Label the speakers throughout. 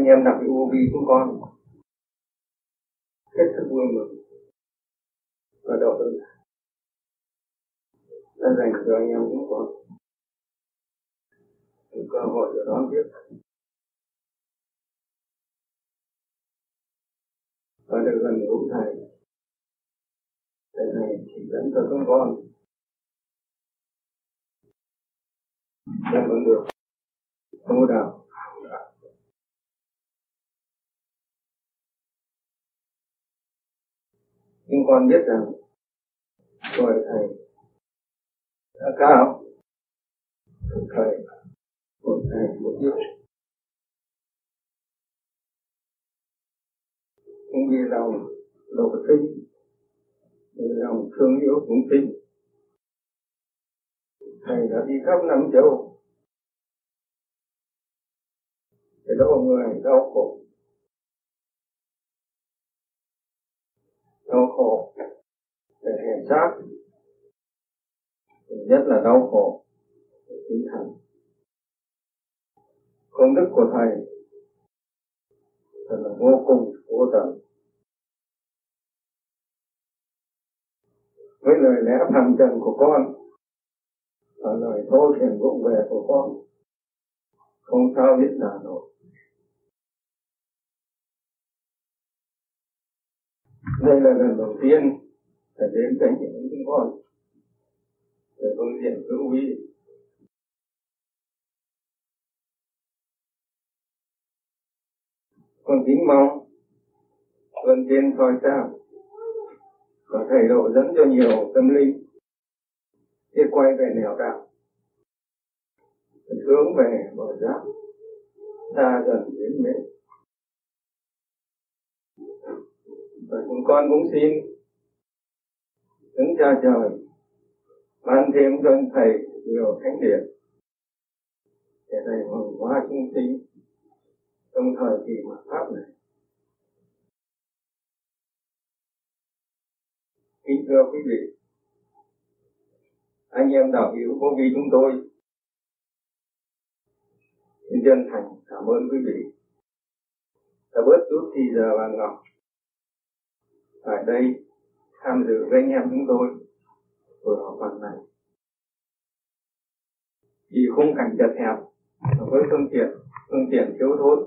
Speaker 1: anh em đặt cái vô chúng con hết sức vui mừng. Và độ ơn đã dành cho anh em chúng con cơ hội để đón tiếp. Và được gần gũi thầy thầy này chỉ dẫn cho chúng con. Đang vẫn được. Tu đạo nhưng con biết rằng tuổi thầy đã cao. Thầy một thầy, một biết cũng vì lòng độ tinh vì lòng thương yêu cũng tinh. Thầy đã đi khắp năm châu. Để đâu người đau khổ. Đau khổ. Để thể xác, nhất là đau khổ về tinh thần công đức của thầy thật là vô cùng, vô tận. Với lời lẽ thầm trần của con và lời thô thiền vụng về của con, không sao biết là nổi. Đây là lần đầu tiên phải đến tránh những chúng con. Để tôi diện hữu vi con kính mong vân tiên soi sao và thầy độ dẫn cho nhiều tâm linh để quay về nẻo đạo hướng về bờ giác, xa dần đến mến. Rồi chúng con cũng xin. Đứng cha trời ban thêm cho thầy nhiều thánh điện. Để thầy hoàng hóa chúng sinh. Trong thời kỳ mà pháp này. Kính thưa quý vị. Anh em đạo hữu vô vị chúng tôi xin chân thành cảm ơn quý vị. Đã bớt chút thì giờ và ngọc tại đây, tham dự với anh em chúng tôi buổi họp mặt này. Vì khung cảnh chật hẹp với phương tiện phương tiện thiếu thốn,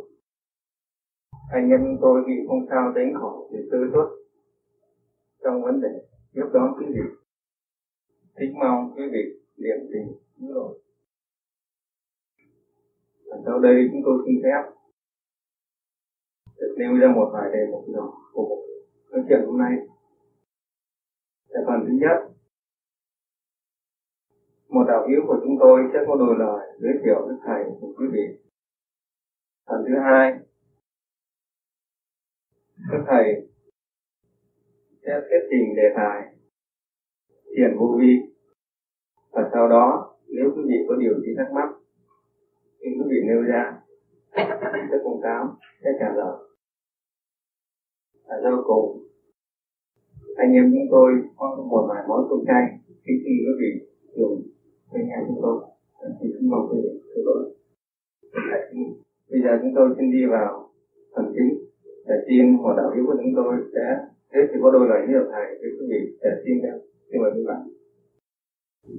Speaker 1: anh em chúng tôi vì không sao tránh khỏi để tư xuất trong vấn đề giúp đón quý vị, kính mong quý vị niệm tình rồi và sau đây chúng tôi xin phép được nêu ra một vài đề mục nhỏ của một nói chuyện hôm nay. Sẽ phần thứ nhất. Một đạo hữu của chúng tôi sẽ có đôi lời giới thiệu với thầy cùng quý vị. Phần thứ hai. Các thầy sẽ thuyết trình đề tài thiền vô vi. Và sau đó, nếu quý vị có điều gì thắc mắc, thì quý vị nêu ra sẽ cùng cáo sẽ trả lời và sau cùng anh em chúng tôi có một vài món cơm chay khi khi quý vị dùng với nhà chúng tôi thì xin mong quý vị thứ lỗi bây giờ chúng tôi xin đi vào phần chính. Để xin một đạo hữu của chúng tôi sẽ thế thì có đôi lời như thầy với quý vị. Để xin theo xin mời quý bạn.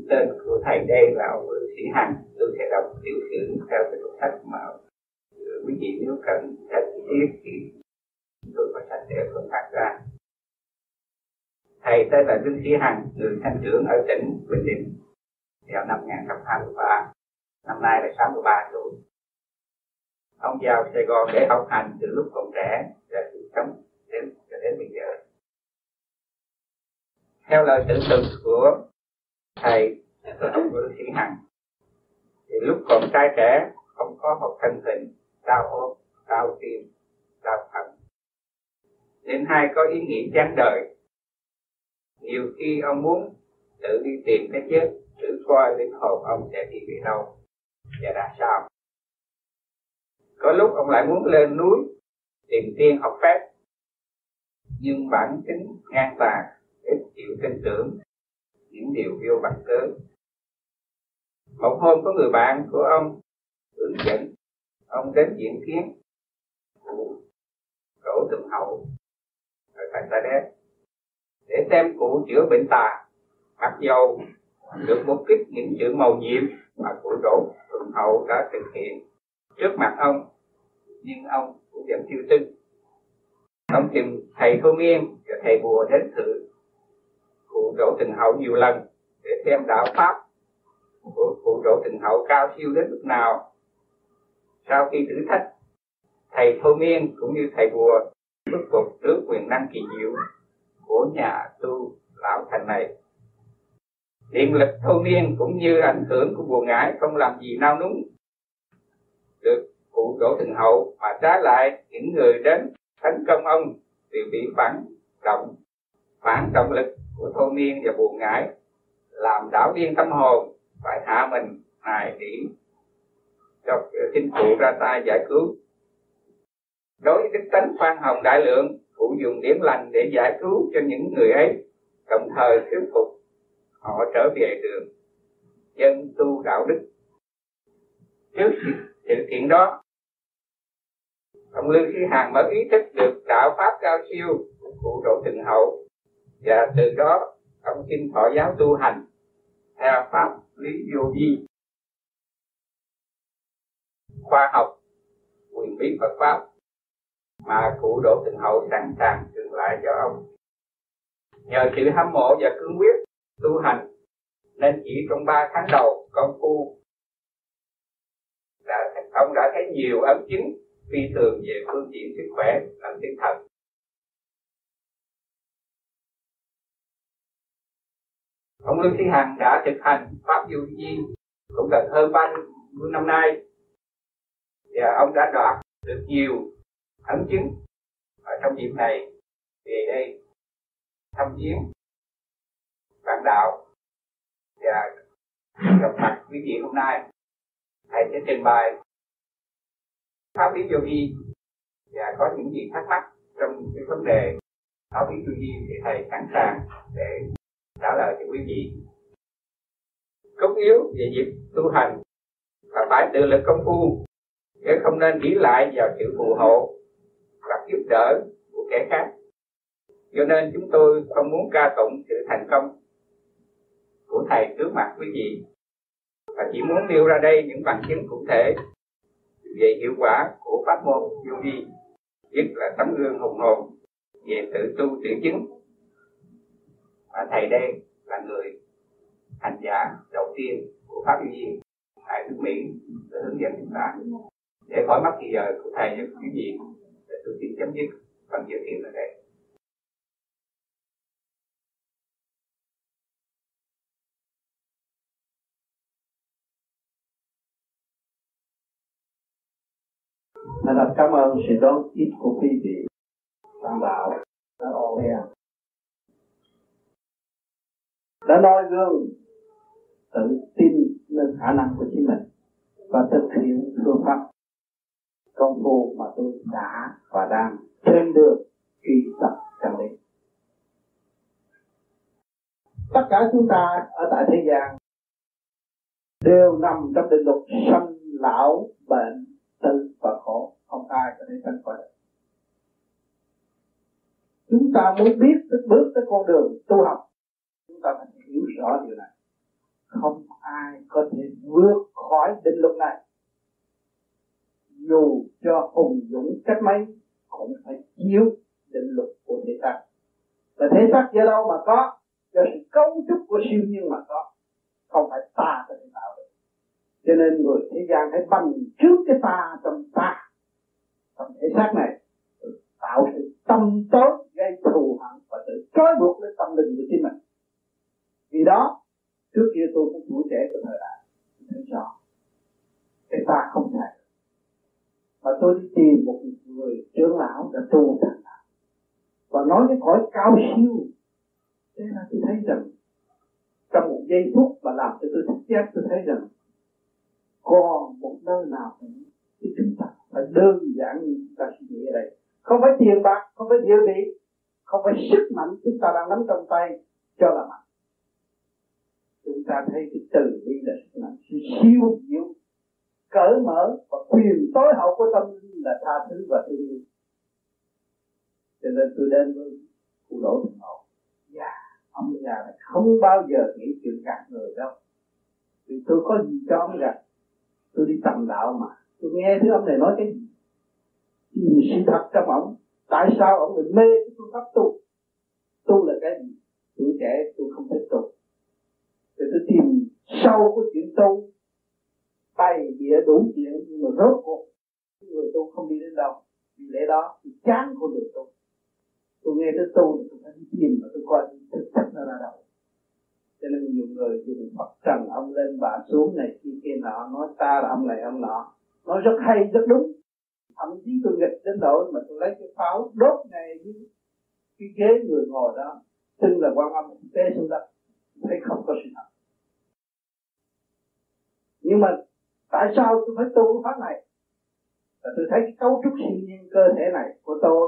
Speaker 2: Tên của thầy đây là sĩ hằng, tôi sẽ đọc tiểu sử theo cái cuốn sách mà quý vị nếu cần sách chi tiết thì tôi có sách để phân phát ra. Thầy tên là Dương Sĩ Hằng, người thanh trưởng ở tỉnh Bình Định, vào năm 1923 năm nay là 63 tuổi. Ông vào Sài Gòn để học hành từ lúc còn trẻ, và từ sống đến, cho đến bây giờ. Theo lời tự sự của thầy ông Vũ Sĩ Hằng, thì lúc còn trai trẻ, không có một thân hình đau ốm, đau tim nên hai có ý nghĩa chán đời. Nhiều khi ông muốn tự đi tìm cái chết thử coi linh hồn ông sẽ đi về đâu và ra sao. Có lúc ông lại muốn lên núi tìm tiên học phép, nhưng bản tính ngang tàn, ít chịu tin tưởng những điều vô bằng cớ. Một hôm có người bạn của ông hướng dẫn ông đến diễn kiến hậu phải tay Sa để xem cụ chữa bệnh tà mặc dầu, được một kích những chữ màu nhiệm mà cụ đỗ thượng hậu đã thực hiện. Trước mặt ông, nhưng ông cũng vẫn chưa tin. Ông tìm thầy thôi yên và thầy bùa đến thử. Cụ đỗ thượng hậu nhiều lần để xem đạo pháp của cụ đỗ thượng hậu cao siêu đến mức nào. Sau khi thử thách, thầy thôi miên cũng như thầy bùa bức phục trước quyền năng kỳ diệu của nhà tu lão thành này. Điện lực thâu niên cũng như ảnh hưởng của buồn ngải không làm gì nao núng được cụ đỗ thần hậu, mà trái lại những người đến tấn công ông đều bị phản động phản động lực của thâu niên và buồn ngải làm đảo điên tâm hồn phải hạ mình, hài điểm. Cho ờ, chính phủ ra tay giải cứu đối với đức tánh khoan hồng đại lượng cụ dùng điểm lành để giải cứu cho những người ấy, đồng thời thuyết phục họ trở về đường. Dân tu đạo đức. Trước sự kiện đó, ông lưu khi hàng mới ý thức được đạo pháp cao siêu cụ độ từng hậu. Và từ đó, ông kinh thọ giáo tu hành theo pháp lý vô vi. Khoa học, quyền bí Phật pháp mà cụ Đỗ từng hậu sẵn sàng truyền lại cho ông. Nhờ sự hâm mộ và cương quyết tu hành, nên chỉ trong ba tháng đầu công phu đã ông đã thấy nhiều ấn chứng phi thường về phương diện sức khỏe lẫn tinh thần. Ông Lương Thiên Hằng đã thực hành pháp du di cũng gần hơn ba năm nay. Và ông đã đoạt được nhiều ấn chứng. Ở trong dịp này, về đây, thăm viếng bạn đạo và gặp mặt quý vị hôm nay. Thầy sẽ trình bày pháp lý vô vi và có những gì thắc mắc trong cái vấn đề pháp lý vô vi thì thầy sẵn sàng để trả lời cho quý vị. Cốt yếu về việc tu hành và phải tự lực công phu, chứ không nên nghĩ lại vào sự phù hộ và giúp đỡ của kẻ khác. Cho nên chúng tôi không muốn ca tụng sự thành công của thầy trước mặt quý vị. Và chỉ muốn nêu ra đây những bằng chứng cụ thể về hiệu quả của pháp môn vô vi nhất là tấm gương hùng hồn về tự tu tự chứng. Và thầy đây là người hành giả đầu tiên của pháp vô vi tại nước mỹ, để hướng dẫn chúng ta, để khỏi mất thì giờ của thầy cho quý vị tôi xin chấm dứt phần giới thiệu ở đây
Speaker 3: Thành thật cảm ơn sự đón tiếp của quý vị. Tam đạo đã ổn nghe đã nói gương, tự tin lên khả năng của chính mình và thực hiện phương pháp công phu mà tôi đã và đang trên đường truy tập chân lý tất cả chúng ta ở tại thế gian đều nằm trong định luật sanh lão bệnh tử và khổ. Không ai có thể tránh khỏi được. Chúng ta muốn biết tới bước tới con đường tu học. Chúng ta phải hiểu rõ điều này. Không ai có thể vượt khỏi định luật này dù cho hùng dũng cách mấy, cũng phải chiếu định luật của thể xác và thể xác do đâu mà có do sự cấu trúc của siêu nhiên mà có, không phải ta có thể tạo được. Cho nên người thế gian phải bằng trước cái ta trong ta, trong thể xác này tạo sự tâm tối gây thù hận và tự trói buộc lên tâm linh của chính mình. Vì đó, trước kia tôi cũng tuổi trẻ của thời đại thấy rõ, cái ta không thể và tôi đi tìm một người trưởng lão đã tu thành và nói cái cõi cao siêu. Thế là tôi thấy rằng, trong một giây phút mà làm cho tôi thức giác, tôi thấy rằng, còn một nơi nào nữa thì chúng ta phải đơn giản như chúng ta suy nghĩ ở đây. Không phải tiền bạc, không phải địa vị, không phải sức mạnh chúng ta đang nắm trong tay cho là mạnh. Chúng ta thấy cái từ bi là sức mạnh, sự siêu diệu cởi mở và quyền tối hậu của tâm linh là tha thứ và thương yêu cho nên tôi đến với cụ đổ thượng hậu dạ ông già này không bao giờ nghĩ chuyện cả người đâu. Vì tôi có gì cho ông rằng tôi đi tầm đạo mà. Tôi nghe thứ ông này nói cái gì? Tìm sự thật trong ông tại sao ông lại mê cái phương pháp tu? Tu là cái gì? Tuổi trẻ tôi không thích tu. Thì tôi tìm sâu của chuyện tu bày bịa đủ chuyện, nhưng mà rốt cuộc người tu không đi đến đâu. Vì lẽ đó, thì chán con đường tu. Tôi nghe tới tu thì tôi phải đi tìm mà tôi coi thực chất nó là đâu. Cho nên nhiều người dùng Phật trần ông lên, bà xuống này kia kia nọ, nói ta là ông này, ông nọ. Nói rất hay, rất đúng. Thậm chí tôi nghịch đến nỗi mà tôi lấy cái pháo đốt này với cái ghế người ngồi đó, xưng là quan âm tế xuống đất. Thấy không có sự thật. Nhưng mà tại sao tôi phải tu pháp này? Là tôi thấy cái cấu trúc siêu nhiên cơ thể này của tôi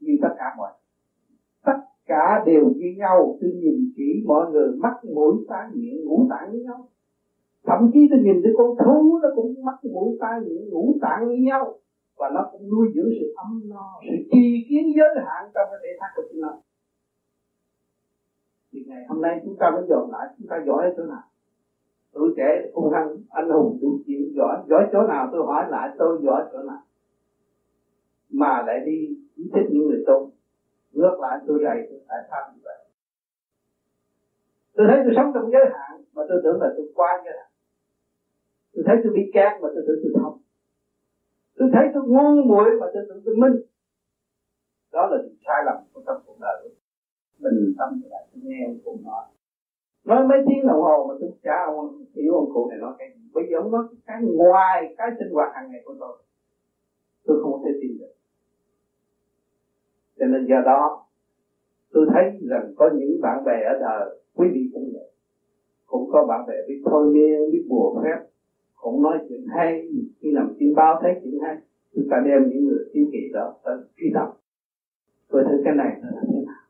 Speaker 3: như tất cả mọi tất cả đều như nhau. Tôi nhìn kỹ mọi người mắt mũi tai miệng, ngũ tạng với nhau. Thậm chí tôi nhìn thấy con thú nó cũng mắt mũi tai miệng, ngũ tạng với nhau. Và nó cũng nuôi dưỡng sự ấm no, sự chi kiến giới hạn trong cái thể xác của chúng nó. Thì ngày hôm nay chúng ta mới dồn lại, chúng ta giỏi ở chỗ nào? Tuổi trẻ hung hăng anh hùng đủ chuyện giỏi. Giỏi chỗ nào tôi hỏi lại tôi giỏi chỗ nào. Mà lại đi chỉ thích những người tôn ngược lại tôi rầy tôi tại sao như vậy. Tôi thấy tôi sống trong giới hạn mà tôi tưởng là tôi qua giới hạn. Tôi thấy tôi bị kẹt mà tôi tưởng tôi thông. Tôi thấy tôi ngu muội mà tôi tưởng tôi minh. Đó là sự sai lầm của trong cuộc đời bình tâm lại nghe cụ nói nói mấy tiếng đồng hồ mà tôi trả ông hiểu ông cụ này nói cái gì? Bây giờ ông nói cái ngoài cái sinh hoạt hàng ngày của tôi tôi không thể tin được. Cho nên do đó, tôi thấy rằng có những bạn bè ở đời, quý vị cũng vậy. Cũng có bạn bè biết thôi miên, biết bùa phép, cũng nói chuyện hay, khi nằm trên báo thấy chuyện hay, chúng ta đem những người tiêu kỳ đó tới truy tập tôi thấy cái này là thế nào?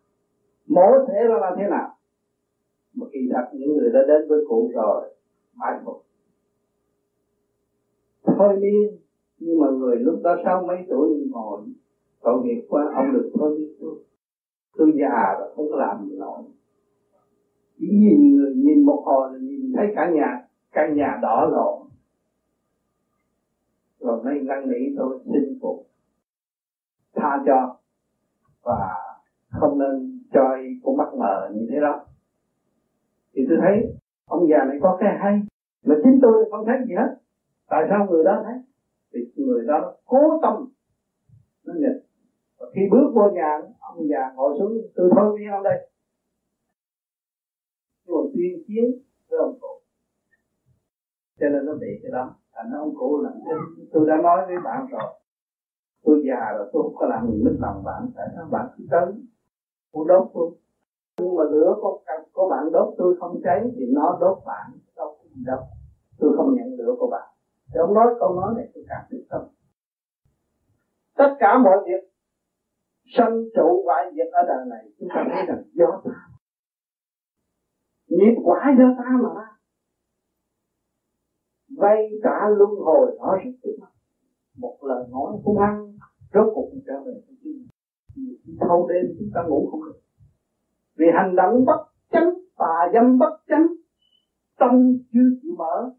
Speaker 3: Mỗi thế là thế nào? Mà khi thật những người đã đến với cụ rồi, mai một thôi miên nhưng mà người lúc đó sáu mấy tuổi ngồi. Tội nghiệp quá, ông được thôi miên tôi tôi già rồi, không có làm gì nổi. Chỉ nhìn người, nhìn một hồi là nhìn thấy cả nhà, căn nhà đỏ lộn. Rồi mới năn nỉ tôi, xin phục. Tha cho. Và không nên cho con mắc mờ như thế đó thì tôi thấy, ông già này có cái hay, mà chính tôi không thấy gì hết. Tại sao người đó thấy? Thì người đó cố tâm. Nó nghịch và khi bước vô nhà, ông già ngồi xuống từ thôi miên ông đây. Rồi tuyên chiến với ông cụ. Cho nên nó bị cái đó. Thành ông cụ là tôi đã nói với bạn rồi. Tôi già rồi, tôi không có làm gì mất lòng bạn. Tại sao bạn cứ tới. Muốn đốt tôi nhưng mà lửa có có bạn đốt tôi không cháy thì nó đốt bạn đâu gì đâu tôi không nhận lửa của bạn. Thì ông nói câu nói này tôi cảm thấy tâm tất cả mọi việc sanh trụ hoại diệt ở đời này chúng ta thấy rằng do ta. Nghiệp quả do ta mà. Vay trả luân hồi nó rất trước mắt một lời nói hung ăn, rốt cuộc trở về với chính thâu đêm chúng ta ngủ không được vì hành động bất chánh tà dâm bất chánh, tâm chưa chịu mở,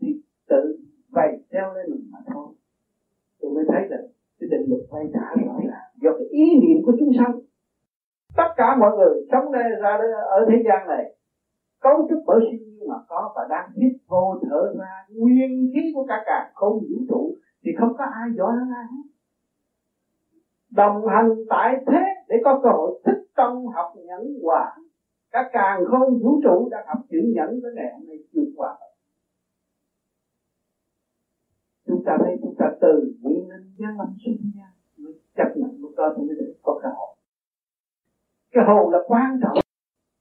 Speaker 3: thì tự vầy theo lên mình mà thôi. Tôi mới thấy là cái định luật vay trả rõ ràng do cái ý niệm của chúng sanh. Tất cả mọi người sống đây, ra đây, ở thế gian này, cấu trúc bởi sinh nhiên mà có và đang hít vô thở ra nguyên khí của cả cả, không vũ trụ, thì không có ai giỏi hơn ai hết đồng hành tại thế để có cơ hội thích tâm học nhẫn hòa. Các càng không vũ trụ đã học chữ nhẫn tới ngày hôm nay chưa qua. Chúng ta thấy chúng ta từ nguyên linh giáng lâm sinh ra, mới chấp nhận lúc đó thì mới được có cơ hội. Cái hồn là quan trọng.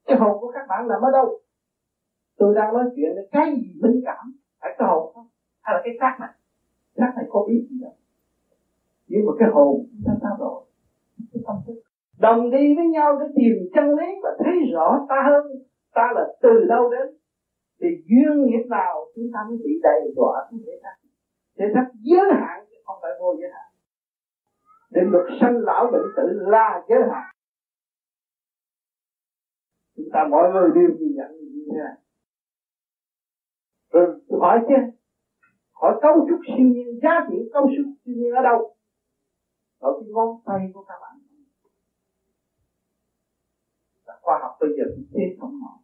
Speaker 3: Cái hồn của các bạn nằm ở đâu? Tôi đang nói chuyện là cái gì minh cảm? Phải cái hồn không? Hay là cái xác này? Xác này có biết gì đâu? Nhưng mà cái hồn chúng ta rồi. Cái tâm thức đồng đi với nhau để tìm chân lý và thấy rõ ta hơn. Ta là từ đâu đến? Thì duyên nghiệp nào chúng ta mới bị đầy đọa cái thể xác thể xác giới hạn chứ không phải vô giới hạn. Định luật sanh lão bệnh tử là giới hạn. Chúng ta mọi người đều nhìn nhận như thế này. Ừ, rồi hỏi chứ. Hỏi cấu trúc siêu nhiên, giá trị cấu trúc siêu nhiên ở đâu? Ở cái ngón tay của các bạn. Và khoa học bây giờ cũng chế không nổi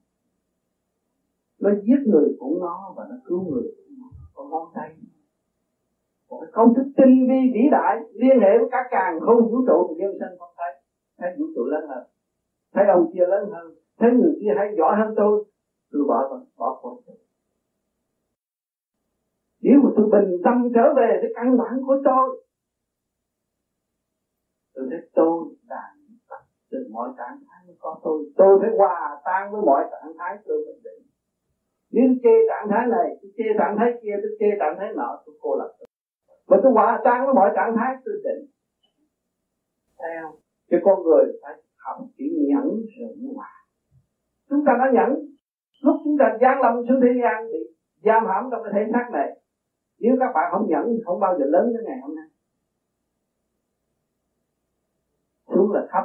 Speaker 3: nó giết người của nó và nó cứu người của nó. Ngón tay. Một cái công thức tinh vi vĩ đại, liên hệ với các càng không vũ trụ thì nhân sinh không thấy. Thấy vũ trụ lớn hơn. Thấy ông kia lớn hơn. Thấy người kia hay giỏi hơn tôi. Tôi bỏ rồi bỏ khỏi nếu mà tôi bình tâm trở về với căn bản của tôi tôi thấy tôi là từ mọi trạng thái có tôi. Tôi phải hòa tan với mọi trạng thái tôi. Mới định nếu chê trạng thái này, tôi chê trạng thái kia, tôi chê trạng thái nọ, tôi cô lập mà tôi hòa tan với mọi trạng thái tôi định. Theo, cho con người phải học chỉ nhẫn rồi mới hòa. Chúng ta đã nhẫn. Lúc chúng ta gian lâm xuống thế gian bị giam hãm trong cái thể xác này, nếu các bạn không nhẫn thì không bao giờ lớn đến ngày hôm nay. Xuống là thấp.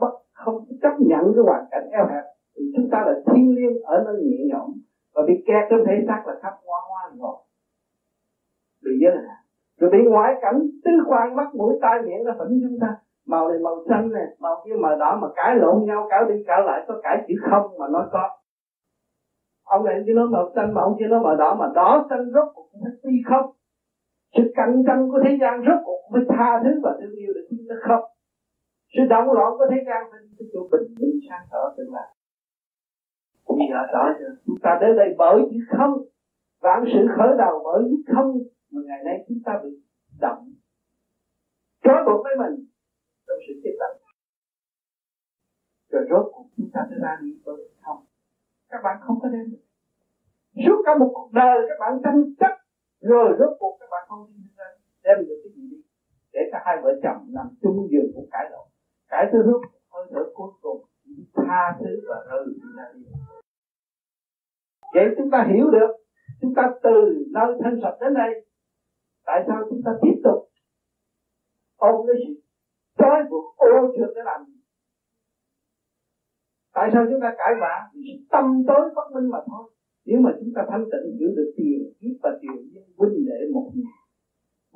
Speaker 3: Bất không chấp nhận cái hoàn cảnh eo hẹp, thì chúng ta là thiên liêng ở nơi nhẹ nhõm. Và bị kẹt trong thể xác là thấp hoa hoa rồi bị giới hạn. Rồi bị ngoại cảnh tứ quan mắt mũi tai miệng nó phỉnh chúng ta. Màu này màu xanh này màu kia màu đỏ mà cãi lộn nhau, cãi đi cãi lại, có cãi chữ không mà nói có. Ông này chỉ nói màu xanh mà ông kia nói màu đỏ mà đỏ xanh rốt cuộc cũng phải tuy không. Sự cạnh tranh của thế gian rốt cuộc cũng phải tha thứ và thương yêu để chúng nó không sự động loạn có thế gian phải cái chỗ bình minh sang thở tương lai bây giờ rõ chưa chúng ta đến đây bởi chữ không, vạn sự khởi đầu bởi chữ không, mà ngày nay chúng ta bị động, trói buộc với mình trong sự tiếp cận rồi rốt cuộc chúng ta sẽ ra đi bởi không. Các bạn không có đến được. Suốt cả một cuộc đời các bạn tranh chấp, rồi rốt cuộc các bạn không đem được cái gì đi. Để cả hai vợ chồng nằm chung giường cũng cãi lộn cái tư lúc hơi thở cuối cùng tha thứ và rời đi ra đi vậy chúng ta hiểu được, chúng ta từ nơi thân sạch đến đây, tại sao chúng ta tiếp tục ôm cái sự trói buộc, ô trượt để làm gì? Tại sao chúng ta cãi vã? Vì tâm tối bất minh mà thôi. Nếu mà chúng ta thanh tịnh, giữ được tiền, kiếp và tiền nhân huynh đệ một nhà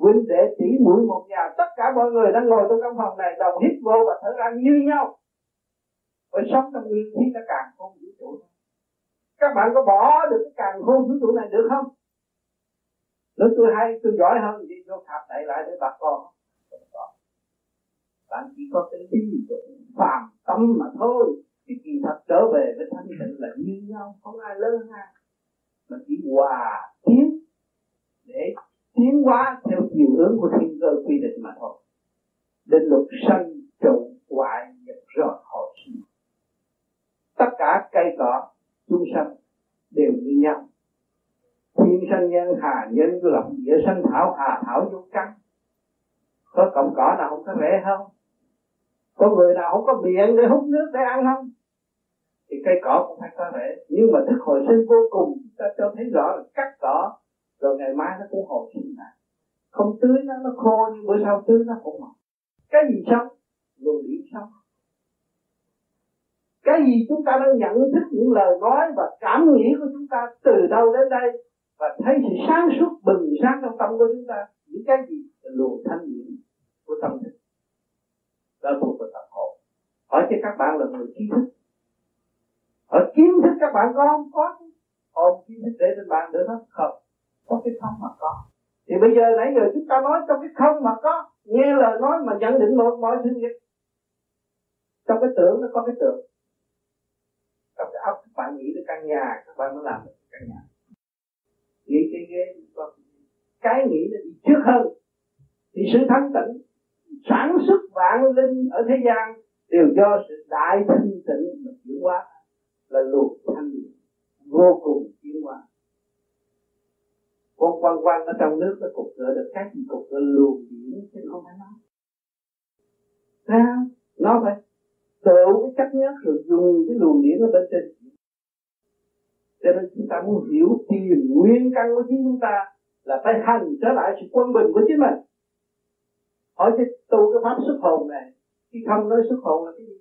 Speaker 3: huynh đệ tỷ muội một nhà. Tất cả mọi người đang ngồi trong căn phòng này, đồng hít vô và thở ra như nhau. Bởi sống trong nguyên khí nó càng không vũ trụ các bạn có bỏ được cái càng không vũ trụ này được không? Nếu tôi hay, tôi giỏi hơn thì vô thạp đậy lại để bà con. Bạn chỉ có cái lý phàm tâm mà thôi. Cái kỳ thật trở về với thanh tịnh là như nhau, không ai lớn ha. Ai mà chỉ hòa tiến để tiến hóa theo chiều hướng của thiên cơ quy định mà thôi. Đến luật sanh trụ hoại, nhập rõ hồi sinh. Tất cả cây cỏ, chúng sanh đều như nhau. Thiên sanh nhân, hà nhân, lập địa sanh, thảo hà, thảo vô căn. Có cọng cỏ nào không có rễ không? Có người nào không có miệng để hút nước để ăn không? Thì cây cỏ cũng phải có rễ. Nhưng mà thức hồi sinh vô cùng, ta cho thấy rõ là cắt cỏ rồi ngày mai nó cũng hồi sinh lại. Không tưới nó nó khô nhưng bữa sau tưới nó cũng mọc. Cái gì sống? Luồng điển sống. Cái gì chúng ta đang nhận thức những lời nói và cảm nghĩ của chúng ta từ đâu đến đây và thấy sự sáng suốt bừng sáng trong tâm của chúng ta, những cái gì? Là luồng thanh điển của tâm thức. Đó thuộc về tập hộ hỏi cho các bạn là người kiến thức. Ở kiến thức các bạn có không? Có ôm kiến thức để trên bàn được không không có cái không mà có. Thì bây giờ nãy giờ chúng ta nói trong cái không mà có, nghe lời nói mà nhận định một mọi sự việc trong cái tưởng nó có cái tưởng. Trong cái óc các bạn nghĩ được căn nhà, các bạn mới làm được căn nhà. Nghĩ cái ghế cái nghĩ nó đi trước hơn. Thì sự thanh tịnh, sản xuất vạn linh ở thế gian đều do sự đại thanh tịnh mà chuyển hóa là luồng thanh vô cùng chuyển hóa con quan quan ở trong nước nó cục cửa được cách gì cục cửa luồng điển chứ không phải nó. Sao nó phải tự cái chấp nhất rồi dùng cái luồng điển ở bên trên. Cho nên chúng ta muốn hiểu tiền nguyên căn của chính chúng ta là phải hành trở lại sự quân bình của chính mình. Hỏi cái tu cái pháp xuất hồn này, khi không nói xuất hồn là cái gì?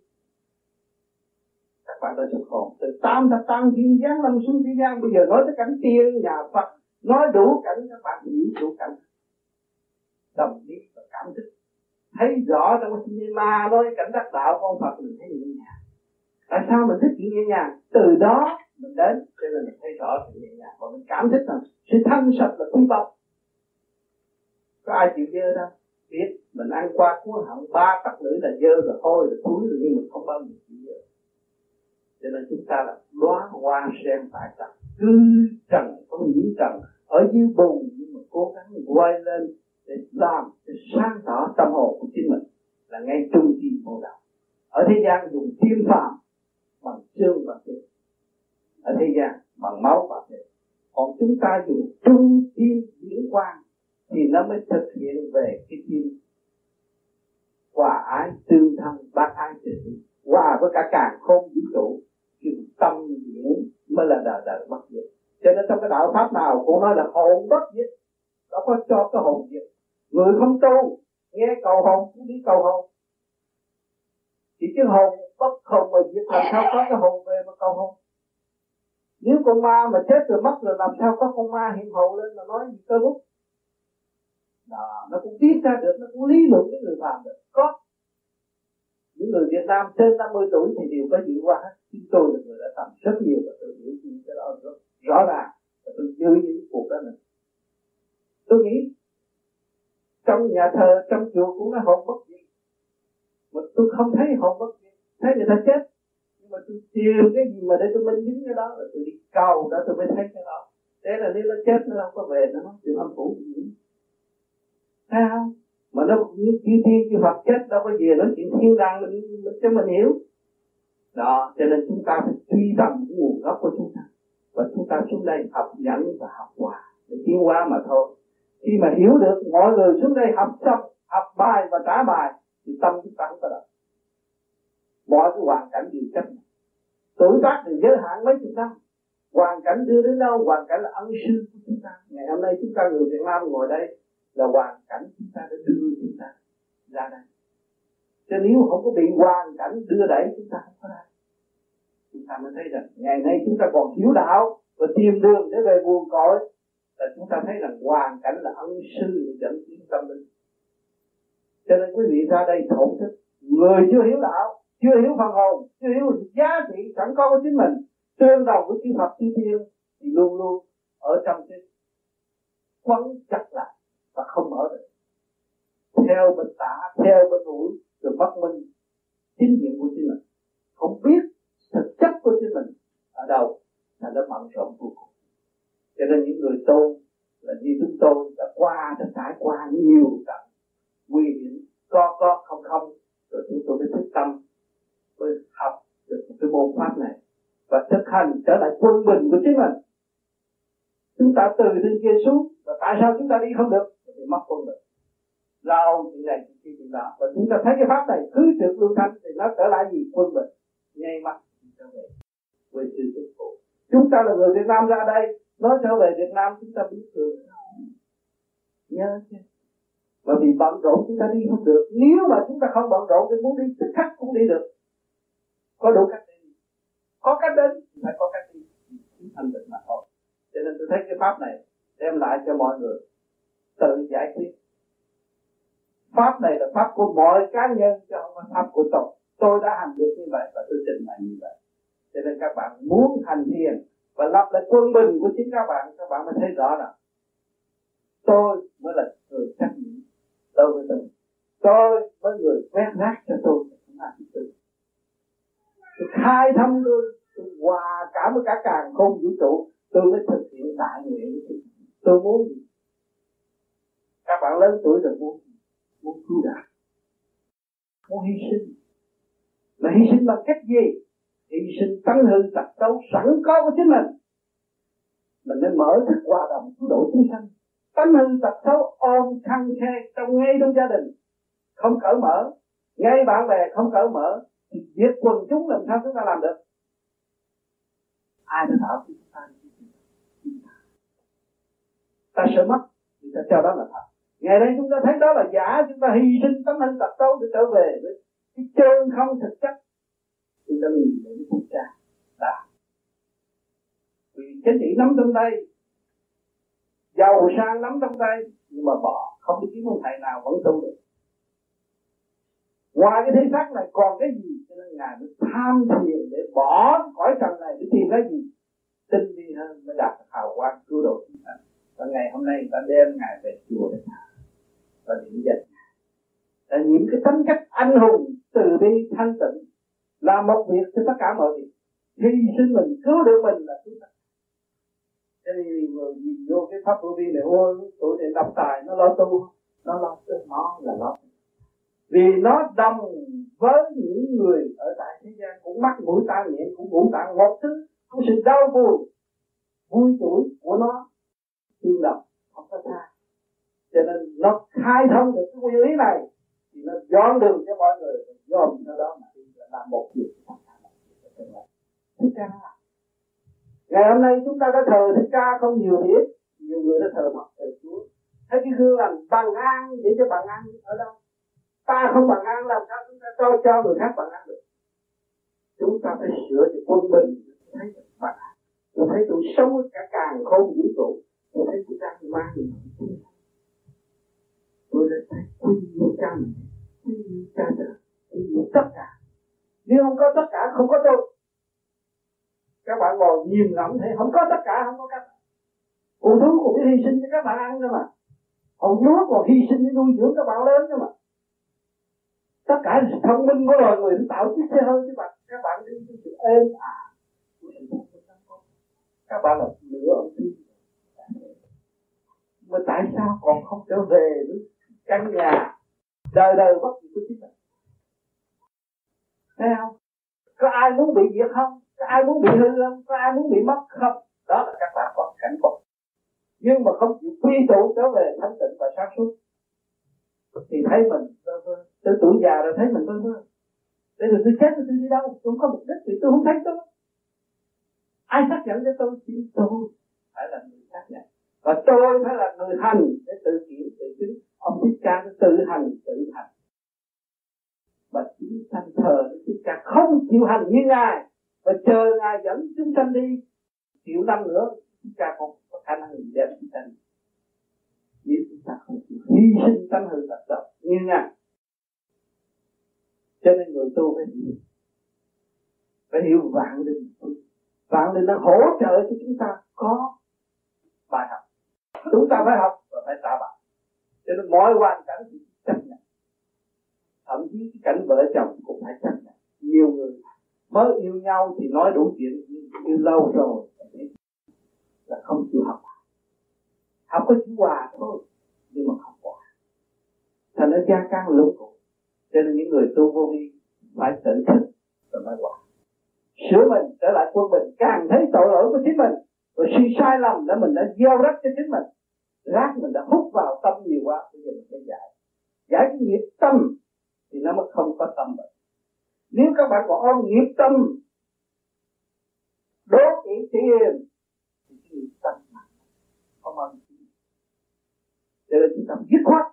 Speaker 3: Các bạn đã xuất hồn từ tam thập tăng thiên giáng lâm xuống thế gian, bây giờ nói tới cảnh tiên, nhà phật nói đủ cảnh các bạn hiểu đủ cảnh. Đồng biết và cảm thức. Thấy rõ trong cái cinema nói cảnh đắc đạo, con phật mình thấy nhẹ nhàng. Tại sao mình thích chuyện nhẹ nhàng? Từ đó mình đến, cho nên mình thấy rõ sự nhẹ nhàng. Và mình cảm thích rằng sự thanh sạch là quý báu. Có ai chịu dơ đâu? Biết mình ăn qua cuốn họng ba tắc lưỡi là dơ là hôi là thúi rồi, nhưng mình không bao giờ chịu dơ. Cho nên chúng ta là đoá hoa sen tại tập cứ trần, có nhiễm trần ở dưới bùn, nhưng mà cố gắng quay lên để làm, để sáng tỏ tâm hồn của chính mình là ngay trung tâm bộ đạo. Ở thế gian dùng thiên phạm bằng xương và thịt. Ở thế gian bằng máu và thịt. Còn chúng ta dùng trung tim diễn quan thì nó mới thực hiện về cái tim hòa ái, tương thân, bác ái từ bi hòa với cả càng không vũ trụ cái tâm diễn mới là đời đời bất diệt cho nên trong cái đạo pháp nào cũng nói là hồn bất diệt nó có cho cái hồn diệt. Người không tu nghe cầu hồn cũng đi cầu hồn. Chỉ cái hồn bất hồn mà diệt làm sao có cái hồn về mà cầu hồn? Nếu con ma mà chết rồi mất rồi làm sao có con ma hiện hồn lên mà nói gì cơ lúc đó, nó cũng biết ra được nó cũng lý luận với người phàm được. Có. Những người Việt Nam trên 50 tuổi thì đều có dự qua hết chúng tôi là người đã tầm rất nhiều và tôi hiểu cái đó rồi rõ ràng và tôi giữ những cuộc đó mình. tôi nghĩ trong nhà thờ trong chùa cũng là hồn bất diệt. Mà tôi không thấy hồn bất diệt thấy người ta chết. Nhưng mà tôi tìm cái gì mà để tôi minh chứng cái đó là tôi đi cầu đó tôi mới thấy cái đó. Thế là nếu nó chết nó không có về nó nói chuyện âm phủ gì thấy không? Mà nó như chư thiên chư Phật chết đâu có gì nó chuyện thiên đàng mình, mình cho mình hiểu. Đó cho nên chúng ta phải truy tầm nguồn gốc của chúng ta và chúng ta xuống đây học nhẫn và học hòa. Để tiến hóa mà thôi. Khi mà hiểu được mọi người xuống đây học tập học bài và trả bài, thì tâm chúng ta không có động. Mọi cái hoàn cảnh đều chấp tuổi tác thì giới hạn mấy chục năm. Hoàn cảnh đưa đến đâu, hoàn cảnh là ân sư của chúng ta. Ngày hôm nay chúng ta người Việt Nam ngồi đây là hoàn cảnh chúng ta đã đưa chúng ta ra đây. Cho nếu không có bị hoàn cảnh đưa đẩy chúng ta không có ra chúng ta mới thấy rằng ngày nay chúng ta còn thiếu đạo và tìm đường để về buồn cõi. Là chúng ta thấy rằng hoàn cảnh là ân sư dẫn tiến tâm linh. Cho nên quý vị ra đây thổn thức. Người chưa hiểu đạo, chưa hiểu phần hồn, chưa hiểu giá trị sẵn có của chính mình, tương đồng với chư Phật chư Thiên, thì luôn luôn ở trong cái quấn chặt lại và không mở được. Theo bên tả, theo bên mũi, rồi bất minh chính diện của chính mình. Không biết thực chất của chính mình ở đâu là nó mặn rộn vô cùng cho nên những người tu là như chúng tôi đã qua, đã trải qua nhiều trận nguy hiểm, có có, không không, rồi chúng tôi mới thức tâm, mới học được một cái môn pháp này và thực hành trở lại quân bình của chính mình. Chúng ta từ trên kia xuống và tại sao chúng ta đi không được? Thì mất quân bình. Lao chuyện này chuyện kia chuyện đó và chúng ta thấy cái pháp này cứ được lưu thanh thì nó trở lại gì? Quân bình. Ngay mặt trở về quê sư thực phụ chúng ta là người Việt Nam ra đây, nói trở về Việt Nam chúng ta biết thường nhớ chứ. Bởi vì bận rộn chúng ta đi không được. Nếu mà chúng ta không bận rộn thì muốn đi, tức khắc cũng đi được. Có đủ cách đi. Có cách đến phải có cách đi. Thành định mà thôi. Cho nên tôi thấy cái pháp này đem lại cho mọi người tự giải quyết. Pháp này là pháp của mọi cá nhân, chứ không phải pháp của tôi. Tôi đã hành được như vậy và tôi trình bày như vậy cho nên các bạn muốn hành thiền và lập lại quân bình của chính các bạn các bạn mới thấy rõ là tôi mới là người trách nhiệm tôi mới từng tôi mới người quét rác cho tôi, không ai tôi tôi khai thâm tôi tôi hòa cả với cả càng không vũ trụ. Tôi mới thực hiện đại nguyện tôi muốn gì? Các bạn lớn tuổi rồi muốn muốn cứu đạt muốn hy sinh. Mà hy sinh bằng cách gì? Hy sinh tấn hư tật xấu sẵn có của chính mình. Mình nên mở thức hòa đồng cứu độ chúng sanh. Tấn hư tật xấu ôm khăn khe trong ngay trong gia đình. Không cởi mở. Ngay bạn bè không cởi mở. Thì việc quần chúng làm sao chúng ta làm được? Ai đã tạo chúng ta ta sợ mất. Thì ta cho đó là thật. Ngày nay chúng ta thấy đó là giả. Chúng ta hy sinh tấm hình tập xấu để trở về với cái chân không thực chất chúng ta nhìn đến quốc gia đã vì chính trị nắm trong tay, giàu sang nắm trong tay, nhưng mà bỏ, không biết kiếm một thầy nào vẫn tu được. Ngoài cái thế xác này còn cái gì? Cho nên ngài mới tham thiền để bỏ khỏi trần này để tìm cái gì? Tinh vi hơn mới đạt được hào quang cứu độ chúng ta. Và ngày hôm nay ta đem ngài về chùa để thả và điểm danh là những cái tính cách anh hùng từ bi thanh tịnh làm một việc cho tất cả mọi việc hy sinh mình, cứu được mình là chúng ta cho nên người nhìn vô cái pháp vô vi này ôi tuổi này đọc tài, nó lo tu, nó lo nó là lo. Vì nó đồng với những người ở tại thế gian, cũng mắc mũi tai miệng cũng ngủ tạng, một thứ, cũng sự đau buồn, vui tuổi của nó tương đồng không có xa cho nên nó khai thông được cái nguyên lý này, thì nó dọn đường cho mọi người dòm nó đó mà là một việc thích ca. Ngày hôm nay chúng ta đã thờ thích ca không nhiều biết nhiều người đã thờ phật thờ chúa. Thấy cái gương làm bằng an để cho bằng an ở đâu? Ta không bằng an làm sao chúng ta cho cho người khác bằng an được? Chúng ta phải sửa cho quân bình. Thấy bằng an tôi thấy tôi sống cả càng không vũ trụ. Tôi thấy tôi đang mang mình tôi đã thấy quy yêu cha mình quy yêu cha trời quy yêu tất cả nếu không có tất cả, không có tôi. Các bạn ngồi nhìn ngẫm thấy không có tất cả, không có các bạn con thú cũng hy sinh cho các bạn ăn cơ mà. Con chúa còn hy sinh để nuôi dưỡng các bạn lớn cơ mà. Tất cả sự thông minh của loài người tạo chiếc xe hơi cho bạn. Các bạn đi cái sự êm ả các bạn là nửa ông tiên mà tại sao còn không trở về với căn nhà? Đời đời bất diệt của chính mình thấy không có ai muốn bị diệt không? Có ai muốn bị hư không? Có ai muốn bị mất không? Đó là các bạn còn cảnh cục nhưng mà không chịu quy tụ trở về thanh tịnh và sáng suốt. Thì thấy mình vơ vơ tới tuổi già rồi thấy mình vơ vơ để rồi tôi chết tôi đi đâu? Tôi không có mục đích thì tôi không thấy tôi. Ai xác nhận cho tôi? Chỉ tôi phải là người xác nhận. Và tôi phải là người hành để tự kiểm tự chứng. Ông thích ca tự hành tự hành và chúng sanh thờ thích ca không chịu hành như ngài. Và chờ ngài dẫn chúng sanh đi, triệu năm nữa chúng ta không có khả năng đem chúng sanh. Nếu chúng ta không chịu hy sinh tâm hư tập tập như ngài. Cho nên người tu phải hiểu. Phải hiểu vạn linh. Vạn linh nó hỗ trợ cho chúng ta có bài học. Chúng ta phải học và phải trả bài cho nên mọi hoàn cảnh chấp nhận thậm chí cái cảnh vợ chồng cũng phải chấp nhận. Nhiều người mới yêu nhau thì nói đủ chuyện yêu lâu rồi là không chịu học. Học có chữ hòa thôi, nhưng mà không hòa. Thành nó gia căn lục cục cho nên những người tu vô vi phải tỉnh thức rồi mới hòa. Sửa mình trở lại quân bình, càng thấy tội lỗi của chính mình, rồi suy sai lầm đã mình đã gieo rắc cho chính mình. Rác mình đã hút vào tâm nhiều quá, bây giờ mình phải giải. Giải cái nghiệp tâm thì nó mới không có tâm bệnh. Nếu các bạn còn ôm nghiệp tâm, đố kỵ tiền thì cái nghiệp tâm không bao giờ cho nên chúng ta dứt khoát.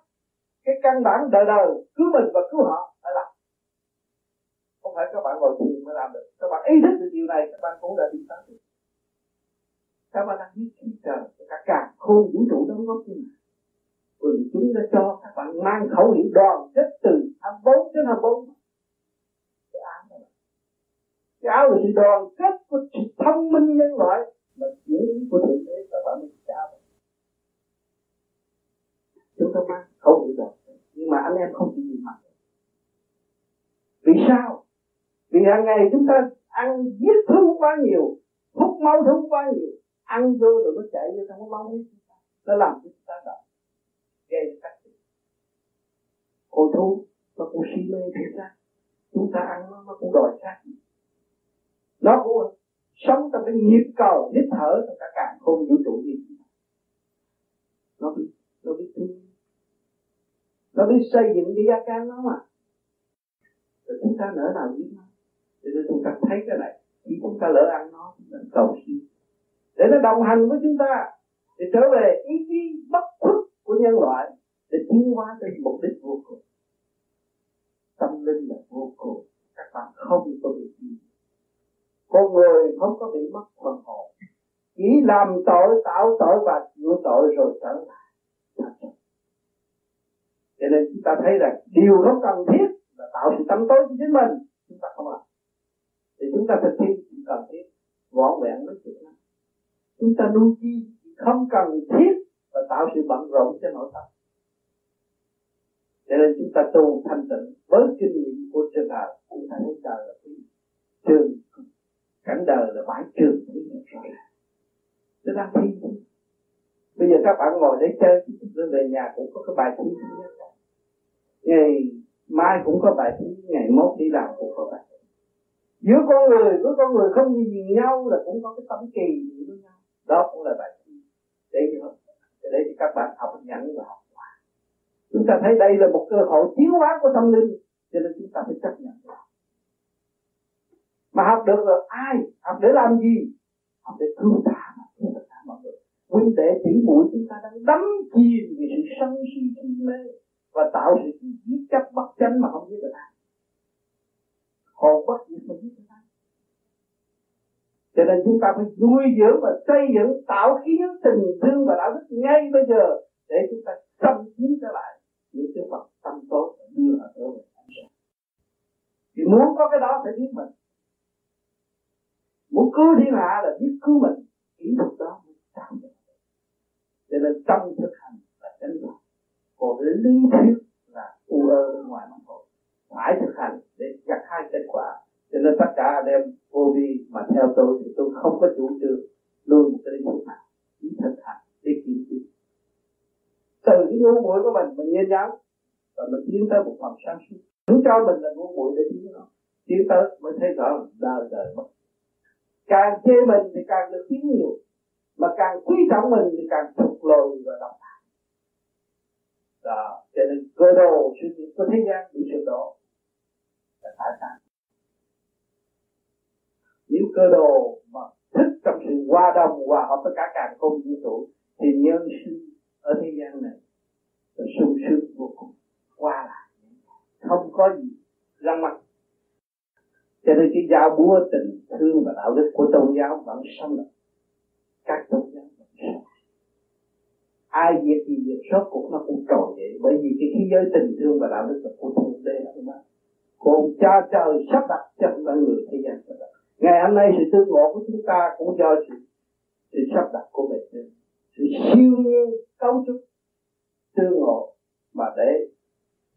Speaker 3: Cái căn bản đời đời, cứu mình và cứu họ phải làm không phải các bạn ngồi thiền mới làm được. Các bạn ý thức được điều này, các bạn cũng đã đi tới được. Các bạn đang biết khí trời, cả cả khôn vũ trụ đóng góp cho mình quần chúng đã cho các bạn mang khẩu hiệu đoàn kết từ 24 đến 24 cái áo này. Cái áo là sự đoàn kết của sự thông minh nhân loại mà chuyển của thượng đế các bạn mình. Trao chúng ta mang khẩu hiệu đoàn nhưng mà anh em không chịu nhìn mặt. Vì sao? Vì hàng ngày chúng ta ăn giết thương quá nhiều, hút máu thương quá nhiều, ăn vô rồi nó chạy vô trong máu huyết nó làm cho chúng ta đau gây cắt con thú nó cũng si mê thế ra chúng ta ăn nó nó cũng đòi xác. Nó cũng sống trong cái nhịp cầu hít thở trong cả càng không vũ trụ gì. Nó biết nó biết thương. Nó biết xây dựng cái gia can nó mà. Rồi chúng ta nỡ nào biết nó? Cho nên chúng ta thấy cái này. Khi chúng ta lỡ ăn nó cầu xin. Để nó đồng hành với chúng ta. Để trở về ý chí bất khuất của nhân loại để tiến hóa tới mục đích vô cùng. Tâm linh là vô cùng, các bạn không có bị gì. Con người không có bị mất phần hồn. Chỉ làm tội, tạo tội và chịu tội rồi trở lại. Cho nên chúng ta thấy rằng điều không cần thiết là tạo sự tâm tối cho chính mình. Chúng ta không làm. Thì chúng ta thực thi cần thiết võ vẹn mới chịu chúng ta nuôi chi không cần thiết và tạo sự bận rộn cho nội tâm. Cho nên chúng ta tu thanh tịnh với kinh nghiệm của trường đạo chúng ta thấy đời là cái trường cảnh đời là bãi trường của được rõ ràng nó đang thi. Bây giờ các bạn ngồi để chơi rồi về nhà cũng có cái bài thi ngày mai cũng có bài thi, ngày mốt đi làm cũng có bài thi. Giữa con người với con người không nhìn nhau là cũng có cái tâm kỳ với nhau. Đó cũng là bài thi. Để cho để cho các bạn học nhận và học hòa. chúng ta thấy đây là một cơ hội tiến hóa của tâm linh, cho nên chúng ta phải chấp nhận mà học được rồi ai? Học để làm gì? Học để cứu ta. Tất cả mọi người. Huynh đệ tỷ muội chúng ta đang đắm chìm vì sự sân si si mê và tạo sự giết chấp bất chánh mà không biết được ai hồn bất diệt mà giết được cho nên chúng ta phải nuôi dưỡng và xây dựng, tạo khí tình thương và đạo đức ngay bây giờ để chúng ta xâm chiếm trở lại những cái vật tâm tốt và đưa họ trở về ánh sáng thì muốn có cái đó phải biết mình. Muốn cứu thiên hạ là biết cứu mình. Kỹ thuật đó mới tạo. Được cho nên trong thực hành là chánh niệm còn lý thuyết là u ơ bên ngoài mà thôi phải thực hành để gặt hai kết quả cho nên tất cả anh em vô vi mà theo tôi thì tôi không có chủ trương luôn một cái linh thuyết nào, chỉ thực hành để kiểm chứng từ cái ngu muội của mình mình nhìn nhận và mình tiến tới một phần sáng suốt. Muốn cho mình là ngu muội để tiến nó tiến tới mới thấy rõ đời đời mất càng chê mình thì càng được tiến nhiều, mà càng quý trọng mình thì càng thụt lùi và độc hại. Đó, cho nên cơ đồ sự nghiệp của thế gian bị sụp đổ. Là tại sao nếu cơ đồ mà thích trong sự hòa đồng hòa hợp tất cả càng không vũ trụ thì nhân sinh ở thế gian này là sung sướng vô cùng, qua lại. Không có gì răng mặt. Cho nên cái giao búa tình thương và đạo đức của tôn giáo vẫn sống lại. Các tôn giáo vẫn sống ai việc gì việc sốt cuộc nó cũng trồi vậy bởi vì cái thế giới tình thương và đạo đức là của thượng đế đó mà. Còn cha trời sắp đặt cho mọi người thế gian sắp đặt ngày hôm nay sự tương ngộ của chúng ta cũng do sự sự sắp đặt của bề trên sự siêu nhiên, cấu trúc tương ngộ mà để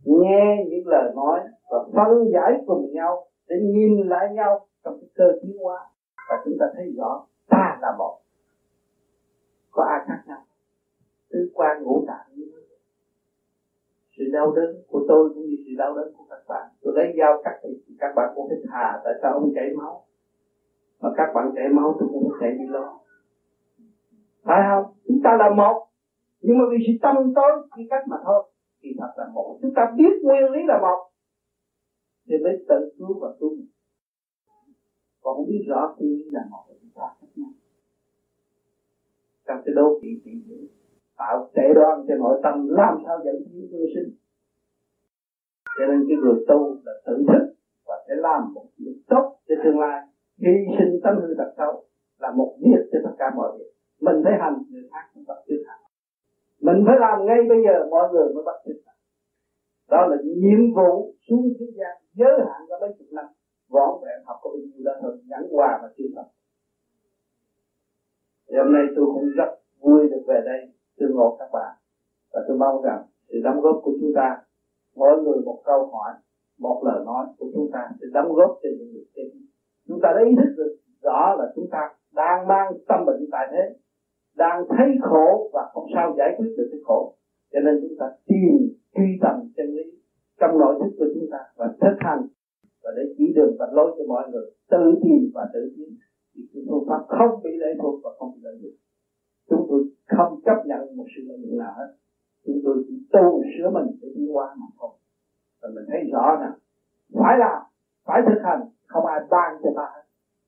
Speaker 3: nghe những lời nói và phân giải cùng nhau để nhìn lại nhau trong cái cơ tiến hóa. Và chúng ta thấy rõ, ta là một. Có ai khác nhau? Tứ quan ngũ tạng như thế. Sự đau đớn của tôi cũng như sự đau đớn của các bạn. Tôi lấy dao cắt thì các bạn cũng thích thà tại sao ông chảy máu? Mà các bạn chảy máu tôi cũng sẽ đi lo. Phải không? Chúng ta là một. Nhưng mà vì sự tâm tối khi cách mà thôi, thì thật là một. Chúng ta biết nguyên lý là một. Thì mới tự cứu và cứu. Mình còn không biết rõ nguyên lý là một thì chúng ta khác nhau. Trong cái đô thị thị tạo tệ đoan cho nội tâm, làm sao dẫn đến vô sinh. Cho nên cái người tu là tự thức và sẽ làm một việc tốt cho tương lai hy sinh tâm hư thật xấu là một việc cho tất cả mọi việc mình phải hành người khác cũng bắt chước hành mình phải làm ngay bây giờ, mọi người mới bắt chước hành đó là nhiệm vụ xuống thế gian, giới hạn có mấy chục năm. Võ vẹn học có bao nhiêu đó thôi nhẫn hòa và chưa tập thì hôm nay tôi cũng rất vui được về đây. Tương ngộ các bạn và tôi mong rằng sự đóng góp của chúng ta, mỗi người một câu hỏi, một lời nói của chúng ta sẽ đóng góp cho những người trên chúng ta đã ý thức được rõ là chúng ta đang mang tâm bệnh tại thế, đang thấy khổ và không sao giải quyết được cái khổ. Cho nên chúng ta tìm truy tầm chân lý trong nội thức của chúng ta và thực hành và để chỉ đường và lối cho mọi người tự tìm và tự tiến. Thì cái phương pháp không bị lệ thuộc và không bị lợi dụng chúng tôi không chấp nhận một sự lợi dụng nào hết. Chúng tôi chỉ tu sửa mình để đi qua mà thôi và mình thấy rõ rằng phải làm, phải thực hành không ai ban cho ta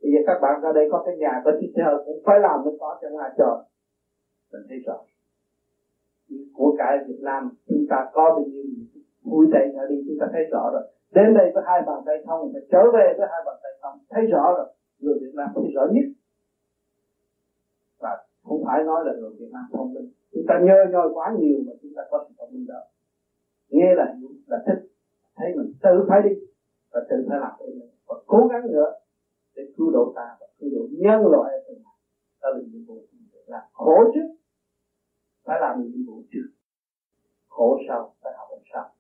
Speaker 3: bây giờ các bạn ra đây có cái nhà có chiếc xe cũng phải làm mới có cho ai chờ mình thấy rõ của cải Việt Nam, chúng ta có bao nhiêu vui chạy ra đi, chúng ta thấy rõ rồi. Đến đây với hai bàn tay không phải trở về với hai bàn tay không, thấy rõ rồi. Người Việt Nam thấy rõ nhất. Và không phải nói là người Việt Nam thông minh. Chúng ta nhơ nhoi quá nhiều mà chúng ta có sự thông minh đó. Nghe là là thích. Thấy mình tự phải đi và tự phải làm cái mình và cố gắng nữa để cứu độ ta và cứu độ nhân loại ở tương lai đó là nhiệm vụ là khổ trước. Phải làm nhiệm vụ trước. Khổ sau phải học làm sao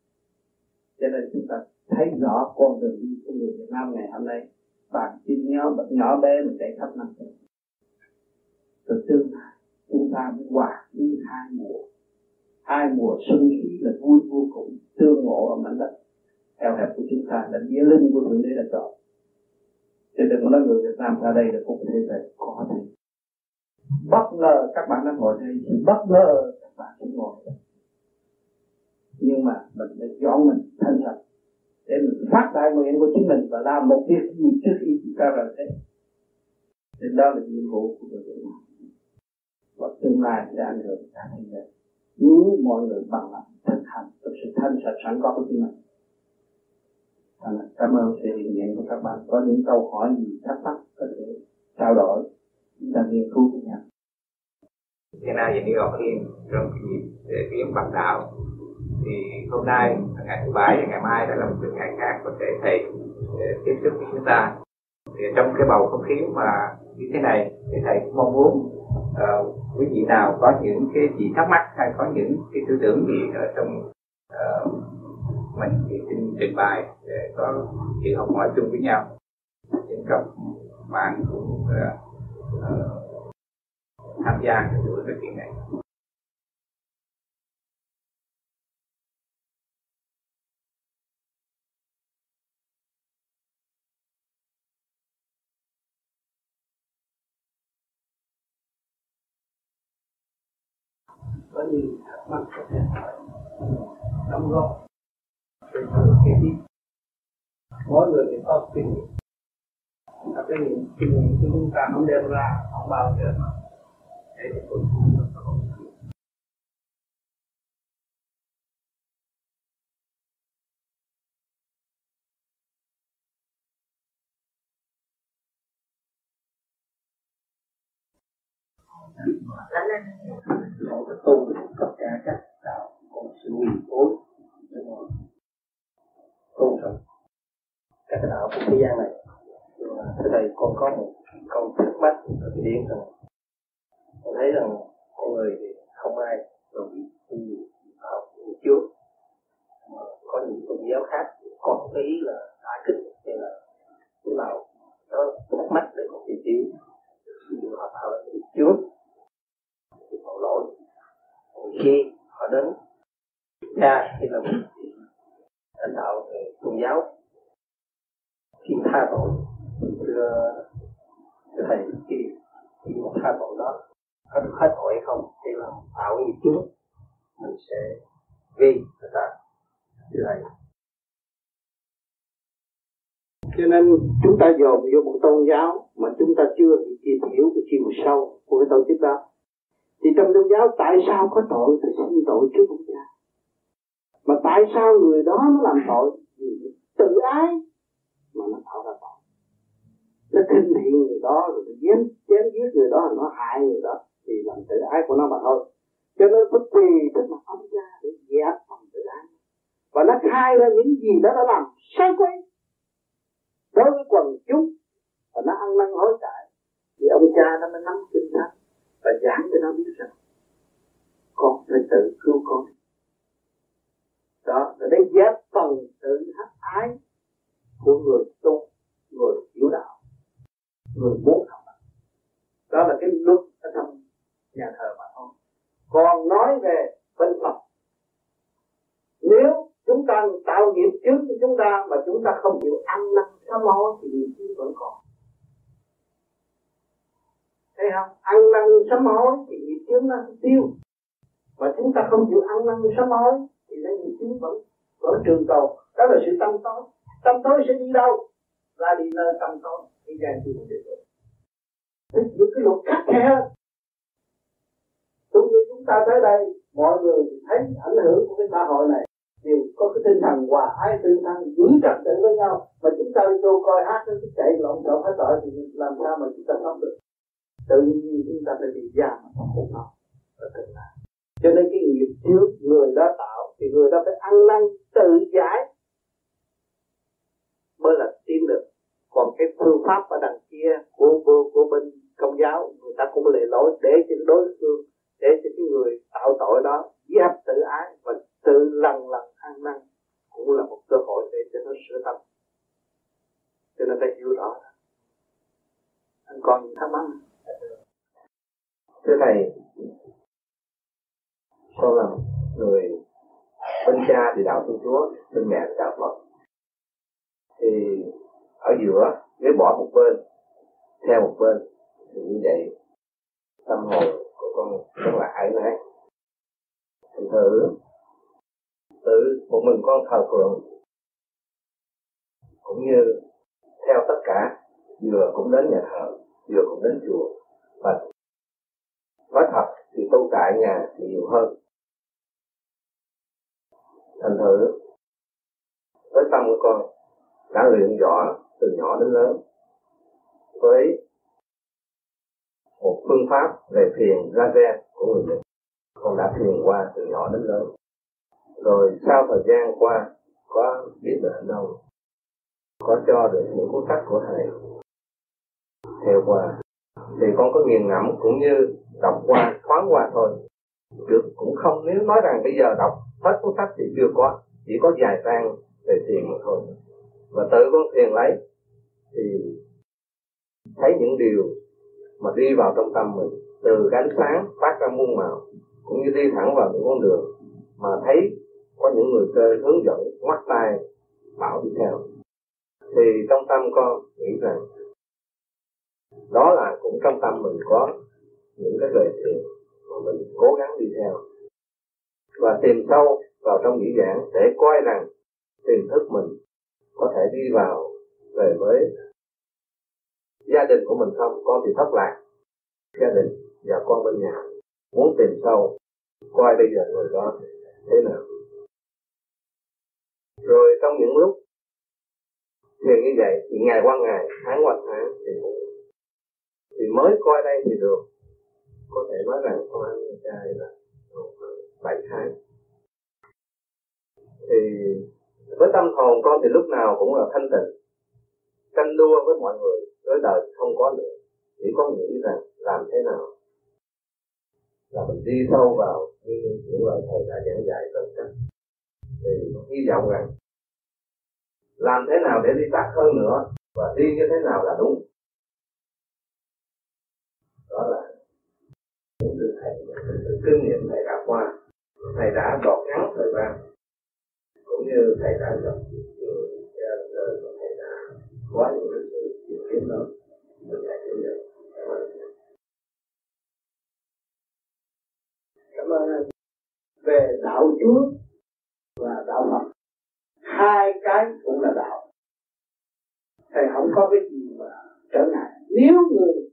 Speaker 3: cho nên chúng ta thấy rõ con đường đi của người Việt Nam ngày hôm nay. Bạn chỉ nhỏ nhỏ bé mà chạy khắp năm trời. Từ tương lai, chúng ta mới hòa đi hai mùa. Hai mùa xuân khí là vui vô cùng, tương ngộ ở mảnh đất. Eo hẹp của chúng ta là nghĩa linh của thượng đế đã chọn chứ đừng có nói người Việt Nam ra đây là cũng thế này, có thể bất ngờ các bạn đang ngồi đây, thì bất ngờ các bạn sẽ ngồi đây. Nhưng mà mình phải dọn mình thanh sạch để mình phát đại nguyện của chính mình và làm một việc gì trước khi chúng ta rời thế thì đó là nhiệm vụ của người Việt Nam. Và tương lai sẽ ảnh hưởng cả thế giới. Nếu mọi người bằng lòng thực hành, thực sự thanh sạch sẵn có của chính mình Vâng cảm ơn sự hiện diện của các bạn. Có những câu hỏi gì thắc mắc có thể trao đổi chúng ta nghiên cứu cùng nhau
Speaker 2: hiện nay về đi học thêm trong dịp để kiếm Bắc đạo thì hôm nay ngày thứ bảy và ngày mai đã là một ngày khác có thể thầy tiếp xúc với chúng ta. Thì trong cái bầu không khí mà như thế này thì thầy cũng mong muốn uh, quý vị nào có những cái gì thắc mắc hay có những cái tư tưởng gì ở trong uh, mình thì xin trình bày để có sự học hỏi chung với nhau. Trên các bạn cũng uh, uh, tham gia cái buổi nói chuyện này.
Speaker 3: Có gì thắc mắc có thể hỏi ừ, đóng góp để thử cái gì mỗi người thì có kinh nghiệm. Và cái nghiệm kinh nghiệm của chúng ta không đem ra, không bao giờ mà để cho cuối cùng nó có họ phải tất cả các đạo có sự nguyên phối tôn trọng các cái đạo của thế gian này. Thế đây con có một câu thắc mắc ở cái điểm rằng con thấy rằng con người thì không ai rồi biết gì học như trước. Có những tôn giáo khác có ý là đại kích hay là thế nào đó thắc mắc để con tìm hiểu ví dụ họ thờ trước. Thì họ lỗi. Khi họ đến cha thì là lãnh đạo về tôn giáo. Xin tha tội thưa thưa thầy cái khi mà tha tội đó, có được hết tội không hay là tạo nghiệp trước mình sẽ vi người ta. Thưa thầy. Cho nên chúng ta dồn vô một tôn giáo mà chúng ta chưa tìm hiểu cái chiều sâu của cái tổ chức đó. Thì trong tôn giáo tại sao có tội? Thì xin tội trước ông cha mà tại sao người đó nó làm tội? Vì tự ái mà nó tạo ra tội. Nó khinh thị người đó rồi nó chém chém giết người đó, nó hại người đó. Thì làm tự ái của nó mà thôi. Cho nên bất kỳ trước mà ông cha để dẹp phòng tự ái. Và nó khai ra những gì đó đã làm sai quay đối với quần chúng. Và nó ăn năn hối cải. Thì ông cha nó mới nắm kinh thánh. Và giảng cho nó biết rằng, con phải tự cứu con đó, là để dẹp phần tự hắc ái của người tu, người hiểu đạo, người muốn học đó là cái luật ở trong nhà thờ mà thôi. Còn nói về bên Phật, nếu chúng ta tạo nghiệp trước cho chúng ta mà chúng ta không chịu ăn năn sám hối thì nghiệp trước vẫn còn. Thấy không? Ăn năn sám hối thì nghiệp trước nó tiêu. Mà chúng ta không chịu ăn năn sám hối thì nó nghiệp trước vẫn vẫn trường tồn. Đó là sự tâm tối. Tâm tối sẽ đi đâu? Ra đi nơi tâm tối. Đi ra chưa được. Thích những cái luật khắc khe hơn. Cũng như chúng ta tới đây, mọi người thấy ảnh hưởng của cái xã hội này đều có cái tinh thần hòa ái tương thân giữ trật tự với nhau. Mà chúng ta đi vô coi hát nó chạy lộn xộn hết tội thì làm sao mà chúng ta sống được? Tự nhiên chúng ta phải bị giam mà khổ nó cho nên cái nghiệp trước người đó tạo thì người đó phải ăn năn tự giải mới là tiến được. Còn cái phương pháp ở đằng kia của của, của bên công giáo người ta cũng lệ lỗi để cho đối phương để cho cái người tạo tội đó giáp tự ái và tự lần lần ăn năn cũng là một cơ hội để cho nó sửa tâm. Cho nên phải hiểu rõ. Anh còn thắc mắc?
Speaker 4: Thưa thầy con là người bên cha thì đạo thiên chúa, bên mẹ thì đạo phật. Thì ở giữa, nếu bỏ một bên, theo một bên, thì như vậy tâm hồn của con rất là ái nái thành thử tự một mình con thờ phượng, cũng như theo tất cả, vừa cũng đến nhà thờ, vừa cũng đến chùa. Và nói thật, thì tu tại nhà thì nhiều hơn thành thử, với tâm của con, đã luyện rõ từ nhỏ đến lớn. Với một phương pháp về thiền ra của người Nhật. Con đã thiền qua từ nhỏ đến lớn. Rồi sau thời gian qua, có biết được đâu, có cho được những cuốn sách của thầy. Theo qua, thì con có nghiền ngẫm cũng như đọc qua, thoáng qua thôi được, cũng không, nếu nói rằng bây giờ đọc hết cuốn sách thì chưa có, chỉ có vài trang về thiền mà thôi. Và tự con thiền lấy thì thấy những điều mà đi vào trong tâm mình, từ cái ánh sáng phát ra muôn màu, cũng như đi thẳng vào những con đường mà thấy có những người chơi hướng dẫn mắt tay, bảo đi theo. Thì trong tâm con nghĩ rằng đó là cũng trong tâm mình có những cái lời thiền mà mình cố gắng đi theo. Và tìm sâu vào trong nghĩ giảng để coi rằng tiềm thức mình có thể đi vào về với gia đình của mình không, con thì thất lạc. Gia đình và con bên nhà muốn tìm sâu, coi bây giờ người đó thế nào. Rồi trong những lúc thiền như vậy thì ngày qua ngày, tháng qua tháng thì thì mới coi đây thì được có thể nói rằng con ăn chay là bảy tháng thì với tâm hồn con thì lúc nào cũng là thanh tịnh, tranh đua với mọi người, với đời không có nữa chỉ có nghĩ rằng làm thế nào là mình đi sâu vào như những lời thầy đã giảng dạy tận cách. Thì hy vọng rằng làm thế nào để đi tắt hơn nữa và đi như thế nào là đúng đó là từ thầy kinh nghiệm thầy đã qua. Thầy đã gọt ngắn thời gian. Cũng như thầy đã gặp nhiều đời và thầy đã quá nhiều cái sự tìm kiếm lớn. Mình thầy hiểu được.
Speaker 3: Cảm ơn anh. Về đạo chúa và đạo phật, hai cái cũng là đạo. Thầy không có cái gì mà trở ngại. Nếu người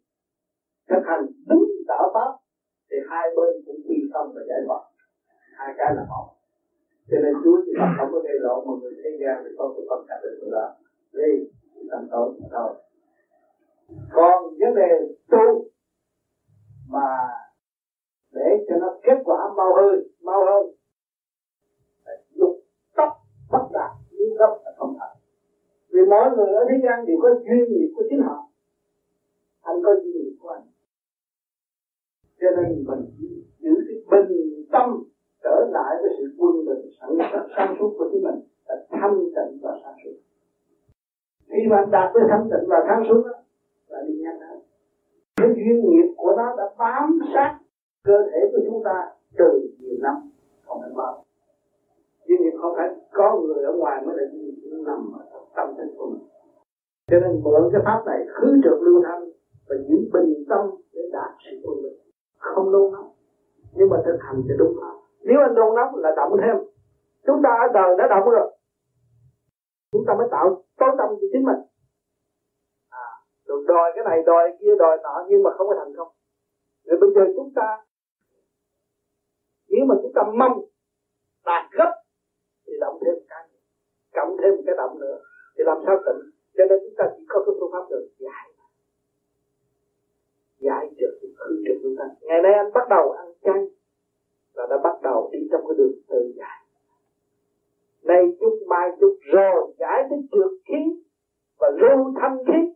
Speaker 3: thực hành đúng đạo pháp thì hai bên cũng quy tâm và giải thoát hai cái là một. Cho nên Chúa thì Phật không có gây lộ một người thế gian thì con cũng không cả được nữa đi tâm tối thôi. Còn vấn đề tu mà để cho nó kết quả mau hơn mau hơn dục tóc bất đạt, như gốc là không thật. Vì mỗi người ở thế gian đều có duyên nghiệp của chính họ. Anh có duyên nghiệp của anh cho nên mình giữ cái bình tâm trở lại với sự quân bình sẵn sáng suốt của chính mình là thanh tịnh và sáng suốt. Khi bạn đạt tới thanh tịnh và sáng suốt đó, là đi nhanh hơn cái duyên nghiệp của nó đã bám sát cơ thể của chúng ta từ nhiều năm, không phải bao. Duyên nghiệp không phải có người ở ngoài mới là duyên nghiệp nằm ở tâm thức của mình. Cho nên mượn cái pháp này khứ trượt lưu thanh và giữ bình tâm để đạt sự quân bình không nôn nóng nhưng mà thực hành thì đúng. Pháp nếu anh nôn nóng là động thêm. Chúng ta ở đời đã động rồi. Chúng ta mới tạo tối tâm cho chính mình. À, rồi đòi cái này đòi kia đòi nọ nhưng mà không có thành công. Rồi bây giờ chúng ta nếu mà chúng ta mong đạt gấp thì động thêm cái cộng thêm một cái động nữa. Thì làm sao tỉnh? Cho nên chúng ta chỉ có cái phương pháp được giải hư thanh ngày nay anh bắt đầu ăn chay là đã bắt đầu đi trong cái đường tự giải. Nay chút mai chút rồi giải tới trượt khí và lưu thanh khí.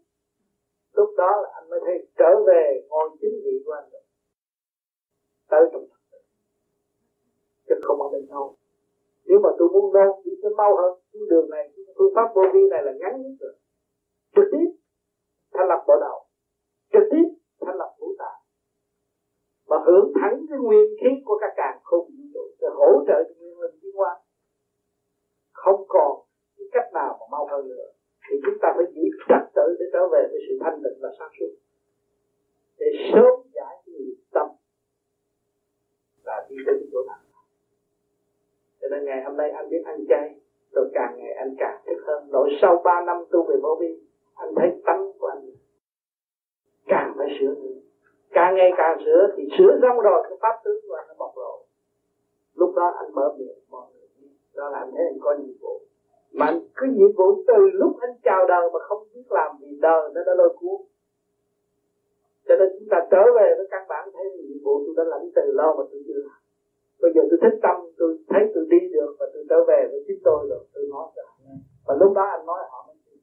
Speaker 3: Lúc đó là anh mới thấy trở về ngôi chính vị của anh. Được tới trong chứ không ở bên đâu nếu mà tôi muốn đâu đi sẽ mau hơn. Cái đường này phương pháp vô vi này là ngắn nhất rồi. Trực tiếp thành lập bộ đầu trực tiếp thành lập ngũ tạng và hưởng thẳng cái nguyên khí của các càng không vũ trụ để hỗ trợ cho nguyên linh tiến hóa. Không còn cái cách nào mà mau hơn nữa. Thì chúng ta phải giữ trật tự để trở về với sự thanh tịnh và sáng suốt. Để sớm giải cái nghiệp tâm và đi đến chỗ nào. Cho nên ngày hôm nay anh biết ăn chay rồi càng ngày anh càng thức hơn. Rồi sau 3 năm tu về vô vi anh thấy tánh của anh càng phải sửa nữa càng ngày càng sửa thì sửa xong rồi, cái pháp tướng của anh nó bộc lộ. Lúc đó anh mở miệng, mọi người đó là anh thấy anh có nhiệm vụ. Mà anh cứ nhiệm vụ từ lúc anh chào đời mà không biết làm vì đời nó đã lôi cuốn. Cho nên chúng ta trở về với căn bản, thấy nhiệm vụ tôi đã lãnh từ lâu mà tôi chưa làm. Bây giờ tôi thích tâm, tôi thấy tôi đi được và tôi trở về với chính tôi rồi, tôi nói cho và lúc đó anh nói họ mới chịu.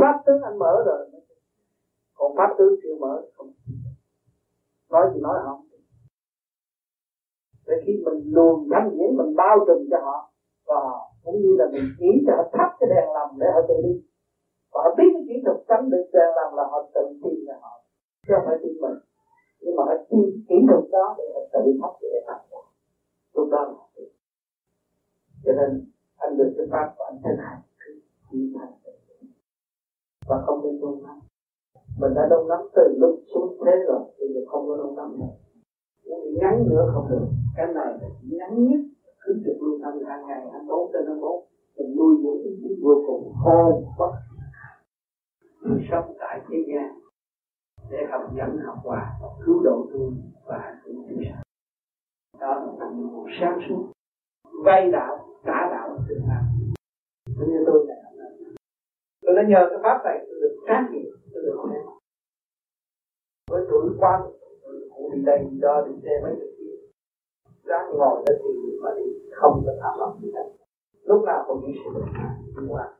Speaker 3: Pháp tướng anh mở rồi còn pháp tướng chưa mở không nói gì nói không? Để khi mình luồn thanh điển mình bao trùm cho họ, và cũng như là mình chỉ cho họ thắp cái đèn lầm để họ tự đi. Và họ biết cái kỹ thuật cắm được đèn lầm là họ tự tin cho họ, chứ không phải tin mình. Nhưng mà họ tin kỹ thuật đó để họ tự thắp cái đèn lầm lúc đó là cho nên, anh được cái pháp của anh thực hành khi thành và không nên buông nóng mình đã đông lắm từ lúc xuống thế rồi bây giờ không có đông lắm nữa. Nhưng ngắn nữa không được. Cái này là ngắn nhất cứ trực lưu tâm hàng ngày anh bốn trên nó bốn, mình nuôi dưỡng ý vô cùng hồn bất mình sống tại thế gian để học dẫn học hòa cứu độ tôi và cứu chúng sanh đó là nhiệm vụ sáng suốt. Vay đạo trả đạo tự làm giống như tôi này tôi đã nhờ cái pháp này tôi được trách nhiệm với tuổi quan cũng đi đây đi đó đi xe mấy cái kia ráng ngồi đó thì mà đi, không có thả lỏng gì hết lúc nào cũng nghĩ sự nhưng mà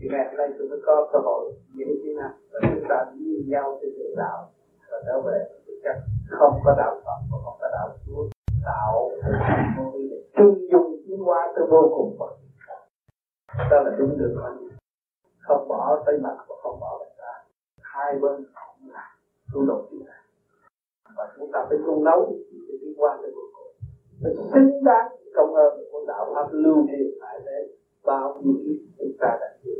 Speaker 3: thì ngày hôm nay tôi mới có cơ hội những thế nào. Và chúng ta nhìn nhau trên đường đạo và trở về thực chất không có đạo Phật và không có đạo Chúa. Đạo chung trung dung tiến hóa tới vô cùng đó là đúng đường không bỏ tay mặt và không bỏ hai bên cũng là tu đột chúng ta và chúng ta phải tu nấu để đi qua tới vô cùng phải xứng đáng công ơn của đạo pháp lưu truyền lại thế. Bao nhiêu kiếp chúng ta ờ, đã chịu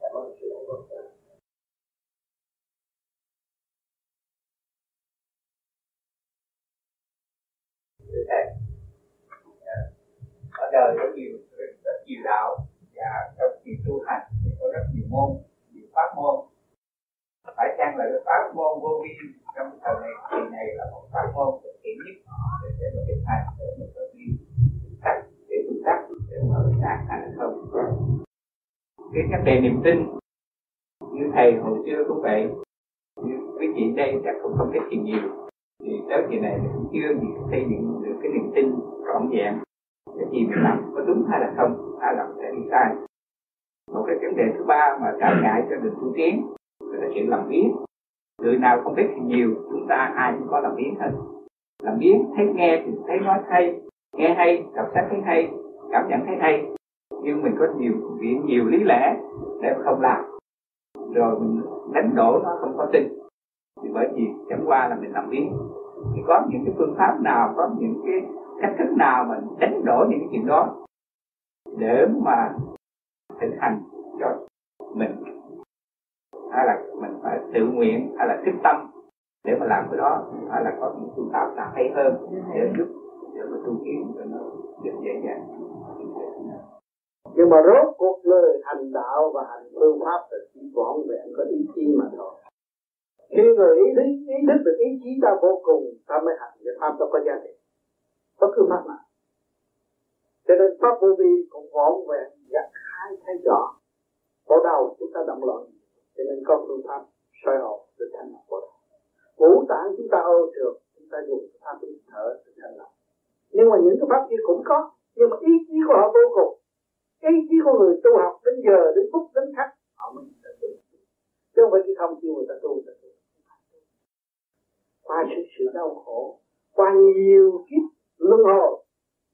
Speaker 3: cảm ơn sự ủng à,
Speaker 2: ở đời có nhiều, rất nhiều đạo. Và trong nhiều tu hành thì có rất nhiều môn, nhiều pháp môn phải chăng là cái pháp môn vô vi trong thời này kỳ này là một pháp môn thực hiện nhất để để mà thực hành, để mà thực đi cách để tu tắc để mà đạt thành không cái vấn đề niềm tin như thầy hồi xưa cũng vậy. Như quý vị đây chắc cũng không biết gì. Nhiều thì tới kỳ này cũng chưa xây dựng được cái niềm tin trọn vẹn. Cái gì mình làm có đúng hay là không, hay là sẽ đi sai. Một cái vấn đề thứ ba mà trở ngại cho đường tu tiến là chuyện làm biến. Người nào không biết thì nhiều, chúng ta ai cũng có làm biến hết. Làm biến, thấy nghe thì thấy nói hay, nghe hay, đọc sách thấy hay, cảm nhận thấy hay. Nhưng mình có nhiều chuyện nhiều lý lẽ để không làm. Rồi mình đánh đổ nó không có tin. Thì bởi vì chẳng qua là mình làm biến. Thì có những cái phương pháp nào, có những cái cách thức nào mà đánh đổ những cái chuyện đó để mà thực hành cho mình? Hay là mình phải tự nguyện hay là thức tâm để mà làm cái đó. Hay là có những phương pháp nào hay hơn để giúp để mà tu kiến cho nó được dễ dàng.
Speaker 3: Nhưng mà rốt cuộc lời hành đạo và hành phương pháp là chỉ vỏn vẹn, có ý chí mà thôi. Khi người ý thức ý thức được ý chí ta vô cùng, ta mới hành cái pháp đó có giá trị. Bất cứ pháp nào. Cho nên pháp vô vi cũng vỏn vẹn gặt hai thấy rõ. Có đầu chúng ta động loạn cho nên có phương pháp soi hồn để thành lọc bộ đầu ngũ tạng chúng ta ô được chúng ta dùng pháp hít thở để thành lập nhưng mà những cái pháp kia cũng có, nhưng mà ý chí của họ vô cùng. Ý chí của người tu học đến giờ, đến phút, đến khắc, họ mới tu chứ không phải chỉ không kêu người ta tu, người ta tu. Qua sự sự đau khổ, qua nhiều kiếp luân hồi,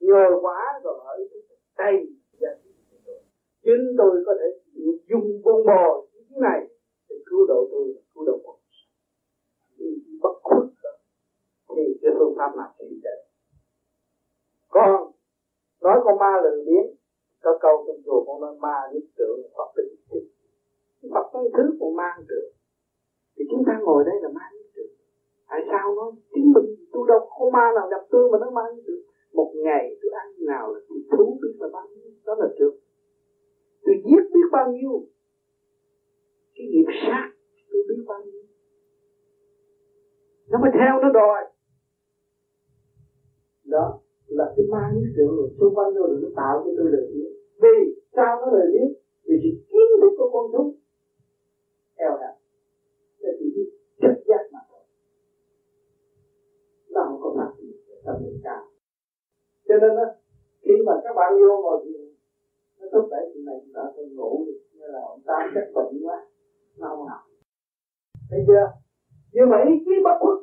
Speaker 3: nhờ quá rồi ở đây chính tôi có thể dùng buông bò cái này cứu độ tôi, cứu độ một bất khuất thì cái phương pháp nào chỉ để. Con nói con ma lười biếng có câu trong chùa con nói ma nhất tượng Phật định Phật nói thứ của mang được. Thì chúng ta ngồi đây là ma nhất tượng tại sao nó chính mình tôi đâu có ma nào gặp tôi mà nó ma nhất tượng một ngày tôi ăn nào là tôi thú biết là bao nhiêu đó là trước tôi giết biết bao nhiêu cái nghiệp sát tôi biết bao nhiêu nó mới theo nó đòi. Đó là cái ma cái sự xung quanh tôi nó tạo cho tôi lời biết vì sao nó lời biết vì sự kiến thức của con thú. Eo hẹp là chỉ biết chất giác mà thôi. Nó không có mặt tâm linh cao cho nên đó, khi mà các bạn vô ngồi thì nó thúc đẩy chuyện này chúng ta không ngồi như là ông ta chắc bệnh quá nó không học thấy chưa? Nhưng mà ý chí bất khuất.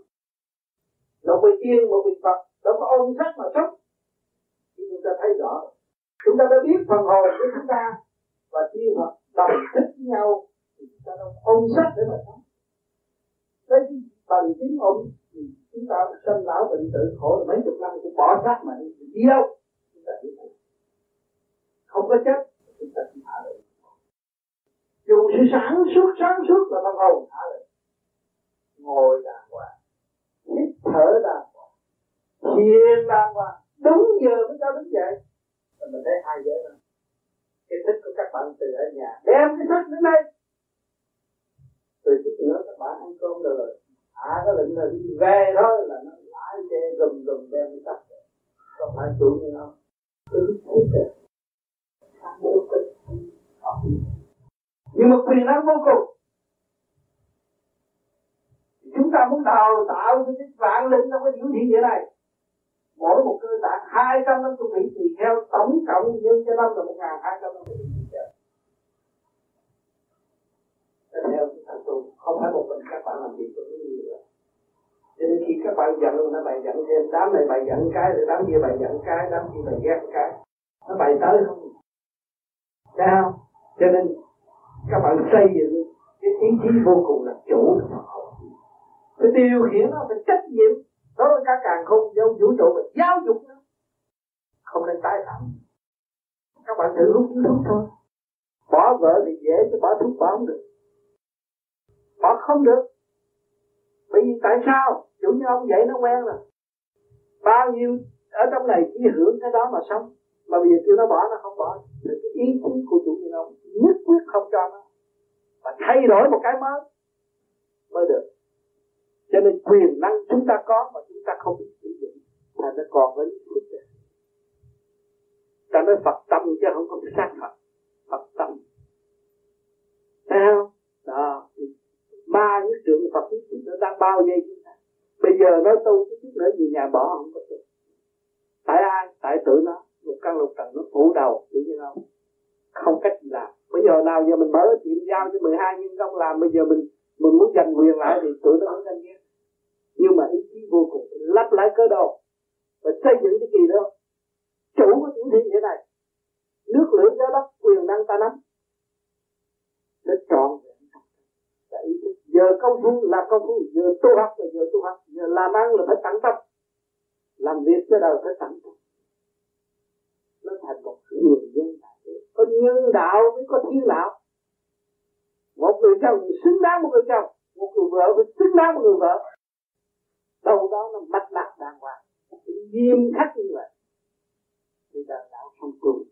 Speaker 3: Nó bị yên một bị phật đâu có ôm sắc mà sống. Thì chúng ta thấy rõ. Chúng ta đã biết phần hồn của chúng ta. Và tiên Phật đồng thích với nhau, thì chúng ta đâu ôm sắc để mà sống. Đấy bằng chính ôm, thì chúng ta sinh lão bệnh tử khổ mấy chục năm cũng bỏ sách mà đi đi đâu? Chúng ta biết không có chất chúng ta không thả được dùng sự sáng suốt sáng suốt là tâm hồn thả được ngồi đàng hoàng. Hít thở đàng hoàng. Thiền đàng hoàng. Đúng giờ mới cho đứng dậy. Và mình thấy hai giới đó. Cái thức của các bạn từ ở nhà. Đem cái thức đến đây. Từ chút nữa các bạn ăn cơm được rồi. Hạ cái lệnh là đi về thôi là nó lái xe gầm gầm đem cái tắt. không phải chủ như nó cứ thấy được. Nhưng mà quyền năng vô cùng chúng ta muốn đào tạo cái vạn linh trong cái vũ thiên địa này. Mỗi một cơ tạng hai trăm năm mươi vị tỳ theo tổng cộng nhân cho năm là một ngàn hai trăm năm mươi vị tỳ theo. Cái thành tu không phải một mình các bạn làm việc của cái gì nữa. Cho nên khi các bạn giận, nó bày giận thêm, đám này bày giận cái, rồi đám kia bày giận cái, đám kia bày ghét cái. Nó bày tới không? Thấy không? Cho nên các bạn xây dựng cái ý chí vô cùng là chủ phải điều khiển nó phải trách nhiệm. Đối với các càng không giáo vũ trụ và giáo dục nó. Không nên tái phạm. Các bạn thử hút thuốc thôi. Bỏ vợ thì dễ, chứ bỏ thuốc bỏ không được. Bỏ không được. Bởi vì tại sao? Chủ như ông vậy nó quen rồi. Bao nhiêu, ở trong này chỉ hưởng cái đó mà sống. Mà bây giờ kêu nó bỏ, nó không bỏ. Thì cái ý chí của chủ như ông nhất quyết không cho nó. Và thay đổi một cái mới mới được cho nên quyền năng chúng ta có mà chúng ta không biết sử dụng là nó còn với chúng ta ta nói Phật tâm chứ không có sát Phật. Phật tâm. Thấy không? Đó. Ba những trượng Phật nhất chúng ta đang bao vây chúng ta. Bây giờ nói tu cái chút nữa gì nhà bỏ không có tu. Tại ai? Tại tự nó. Một căn lục trần nó phủ đầu hiểu như không không cách gì làm. Bây giờ nào giờ mình mở tiệm giao cho 12 nhân công làm, bây giờ mình mình muốn giành quyền lại thì tụi nó không tranh ghét nhưng mà ý chí vô cùng lắp lại cơ đồ và xây dựng cái gì đó. Chủ của những thiên địa này, nước lửa gió đất, quyền năng ta nắm. Để trọn là ý thức giờ công phu là công phu giờ tu học là giờ tu học giờ làm ăn là phải tận tâm. Làm việc cho đời phải tận tâm. Nó thành một người nhân đạo. Có nhân đạo mới có thiên đạo. Một người chồng xứng đáng một người chồng, một người vợ phải xứng đáng một người vợ đâu đó nó bắt bạc đàng hoàng. Nghiêm khắc như vậy. Thì đời đạo không cùng.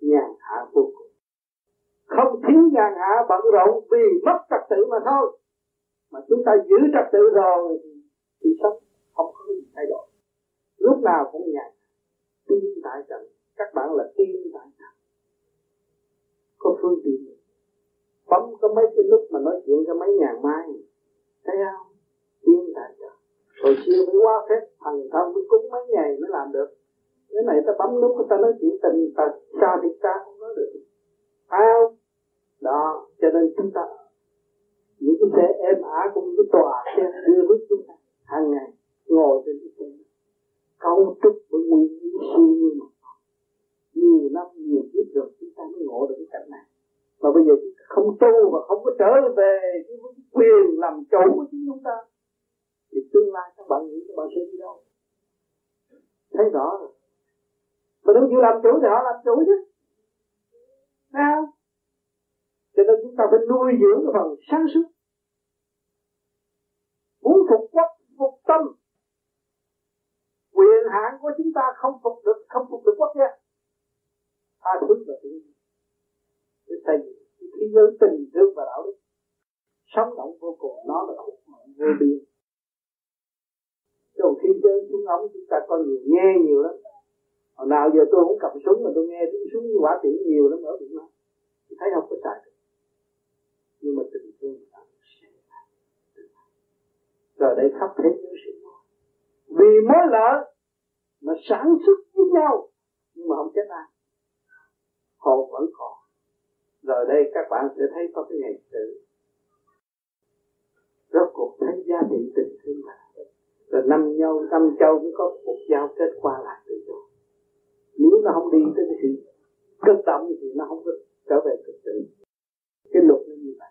Speaker 3: Nhàn hạ vô cùng. Không thiếu nhàn hạ bận rộn vì mất trật tự mà thôi. Mà chúng ta giữ trật tự rồi thì, thì sống không có gì thay đổi. Lúc nào cũng nhàn tin tại trận các bạn là tin tại trận có phương tiện. Bấm có mấy cái lúc mà nói chuyện cho mấy ngàn mai thấy không? Tiến tại trận hồi xưa phải qua phép thần thông mới cúng mấy ngày mới làm được. Cái này ta bấm nút người ta nói chuyện tình, ta sao thì ta không nói được. Phải không? Đó, cho nên chúng ta, những cái xe êm ả cũng cái tòa xe đưa bước chúng ta hàng ngày ngồi trên cái xe cấu trúc với nguyên lý siêu như mà. Nhiều năm, nhiều kiếp rồi, chúng ta mới ngộ được cái cảnh này. Mà bây giờ chúng ta không tu và không có trở về cái quyền làm chủ của chính chúng ta thì tương lai các bạn nghĩ các bạn sẽ đi đâu? Thấy rõ rồi. Mà không chịu làm chủ thì họ làm chủ chứ. Sao? Cho nên chúng ta phải nuôi dưỡng cái phần sáng suốt. Muốn phục quốc, phục tâm. Quyền hạn của chúng ta không phục được, không phục được quốc gia. Tha thứ và tự nhiên để xây dựng thế giới tình thương và đạo đức. Sống động vô cùng nó là khúc mạnh vô biên trong khi chơi súng ống chúng ta có nhiều, nghe nhiều lắm. Hồi nào giờ tôi không cầm súng mà tôi nghe tiếng súng quả tiễn nhiều lắm, ở Việt Nam. Thấy không có xài được. Nhưng mà tình thương rồi đây khắp thế giới sự vì mối lợi nó sản xuất với nhau, nhưng mà không chết ai. Hồn vẫn còn. Rồi đây các bạn sẽ thấy có cái ngày tự rốt cuộc thấy giá trị tình thương là rồi năm nhau, năm châu cũng có một giao kết qua lại tự do nếu nó không đi tới cái sự cất động thì nó không có trở về thực tự cái luật nó như vậy.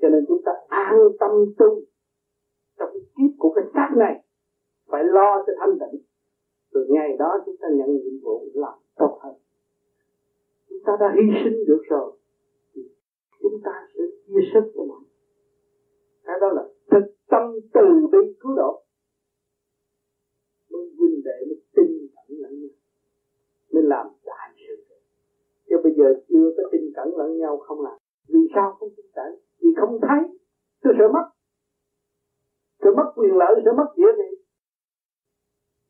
Speaker 3: Cho nên chúng ta an tâm tu. Trong cái kiếp của cái xác này, phải lo cho thanh tịnh. Từ ngày đó chúng ta nhận nhiệm vụ làm tốt hơn. Chúng ta đã hy sinh được rồi, thì chúng ta sẽ chia sức của mình. Cái đó là thực tâm từ bi cứu độ mới huynh đệ mới tin cẩn lẫn nhau, mới làm đại sự. Chứ bây giờ chưa có tin cẩn lẫn nhau không làm. Vì sao không tin cẩn? Vì không thấy tôi sợ mất. Tôi mất quyền lợi sẽ mất địa vị.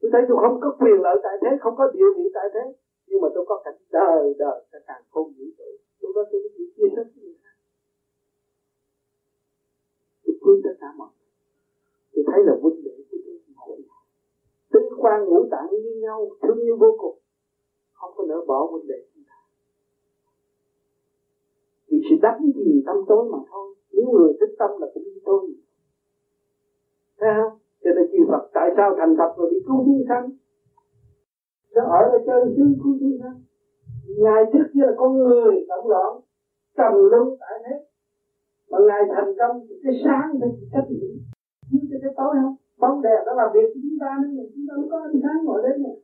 Speaker 3: Tôi thấy tôi không có quyền lợi tại thế, không có địa vị tại thế. Nhưng mà tôi có cảnh đời đời, cả càng không vũ trụ tôi có tôi chỉ chia sẻ với người khác. Tôi thương tất cả mọi người. Tôi thấy là vinh đệ tinh quan ngũ tạng như nhau, thương yêu vô cùng. Không có nỡ bỏ huynh đệ chúng ta. Vì sự đánh gì tâm tối mà thôi. Những người thích tâm là cũng như tôi. Thấy không? Cho nên chư Phật, tại sao thành Phật rồi đi cứu chúng sanh? Nó ở là chơi xương cứu chúng sanh. Ngài trước kia là con người tổng loạn trầm luân tại thế. Mà ngài thành công cái sáng thì cách nhiệm nhưng cho cái tối không? Bóng đèn nó làm việc của chúng ta nên chúng ta không có ánh sáng ngồi đến này.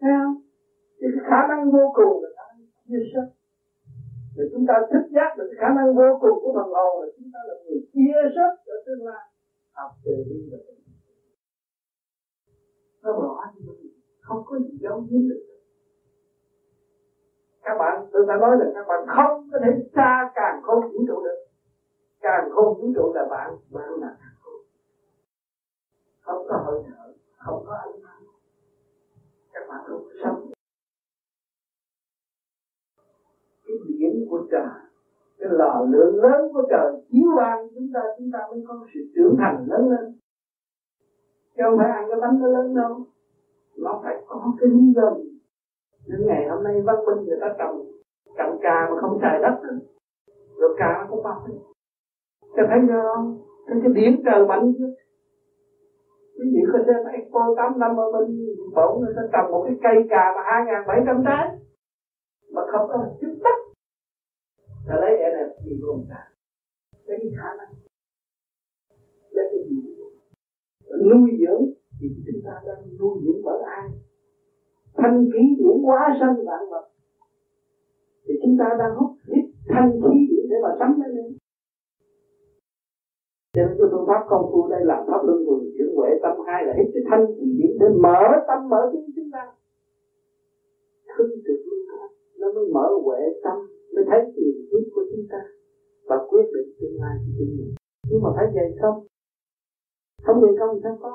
Speaker 3: Thấy không? Thì cái khả năng vô cùng là khả năng chia sẻ để chúng ta thích giác được cái khả năng vô cùng của thần hồn là chúng ta là người chia sẻ cho tương lai. Học từ bi và nó rõ như không có gì giấu giếm được. Các bạn, tôi đã nói là các bạn không có thể xa càng không vũ trụ được. Càng không vũ trụ là bạn bạn là không có hơi thở, không có ánh mắt các bạn không có sống cái biển của trời, cái lò lửa lớn của trời chiếu ban chúng ta chúng ta mới có sự trưởng thành lớn lên. Chứ không phải ăn cái bánh nó lớn đâu. Nó phải có cái lý do gì? Ngày hôm nay văn minh người ta trồng trồng cà mà không xài đất rồi cà nó cũng mọc cho thấy không cái cái điểm trời mạnh chứ quý vị có xem expo tám năm ở bên bổn người ta trồng một cái cây cà mà hai ngàn bảy trăm trái. Mà không có một chút tắc ta lấy NFT của ông ta. Lấy cái khả năng. Lấy cái gì? Nuôi dưỡng thì chúng ta đang nuôi dưỡng bởi ai? Thanh khí điển quá sanh vạn vật. Thì chúng ta đang hút hít thanh khí điển để mà sống lên nên cái phương pháp công phu đây là pháp luân thường chuyển huệ, tâm hai là hết cái thanh khí điển để mở tâm, mở trí chúng ta. Thương được luân nó mới mở huệ tâm, mới thấy tiềm thức của chúng ta và quyết định tương lai của chúng mình. Nhưng mà phải dạy không? Không dạy không sao có?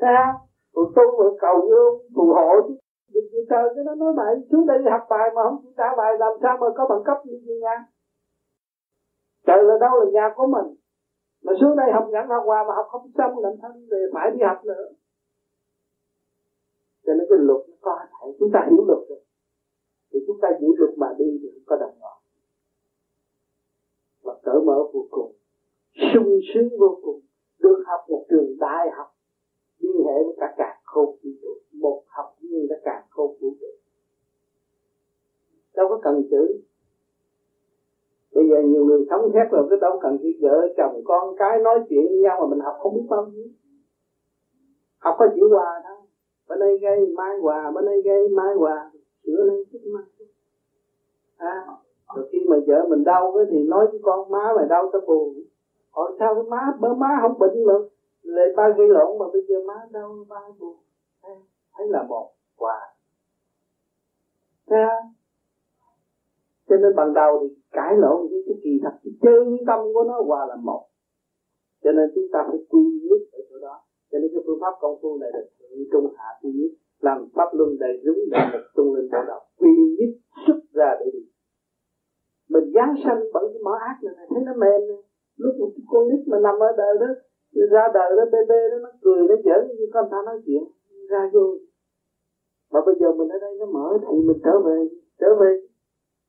Speaker 3: Sao? Tụi tu mà cầu vô phù hộ chứ. Đừng chịu trời cái nó nói mày xuống đây học bài mà không chịu trả bài, làm sao mà có bằng cấp như vậy nha? Trời là đâu là nhà của mình. Mà xuống đây học nhẫn học hòa mà học không xong, làm thân về phải đi học nữa. Cho nên cái luật nó có thể chúng ta hiểu luật rồi. Thì chúng ta giữ luật mà đi thì không có đồng ngọt. Và cởi mở vô cùng. Sung sướng vô cùng. Được học một trường đại học. Liên hệ với cả cả khôn vũ trụ. Một học viên đã cả khôn vũ trụ. Đâu có cần chữ bây giờ nhiều người sống khác rồi cái đâu cần chỉ vợ, chồng, con cái, nói chuyện với nhau mà mình học không biết bao nhiêu. Học có chữ hòa thôi. Bên đây gây mai hòa, bên đây gây mai hòa. Sửa lên chút mai. À rồi khi mà vợ mình đau cái thì nói với con, má mày đau tao buồn. Hỏi, sao cái má, bớ má không bệnh mà? Lại ba gây lộn, mà bây giờ má đau, ba buồn. Thấy là một hòa Thấy cho nên ban đầu thì cãi lộn với cái kỳ thật. Cái chân tâm của nó hòa là một. Cho nên chúng ta phải quy nhất ở chỗ đó. Cho nên cái phương pháp công phu này là thượng trung hạ quy nhất. Làm pháp luân đầy đúng đại một trung linh bộ đạo quy nhất xuất ra để đi. Mình giáng sanh bởi cái mở ác này, này thấy nó mềm này. lúc một con nít mà nằm ở đời đó ra đời đó bê bê đó nó cười nó giỡn như con ta nói chuyện. Ra vô mà bây giờ mình ở đây nó mở thì mình trở về trở về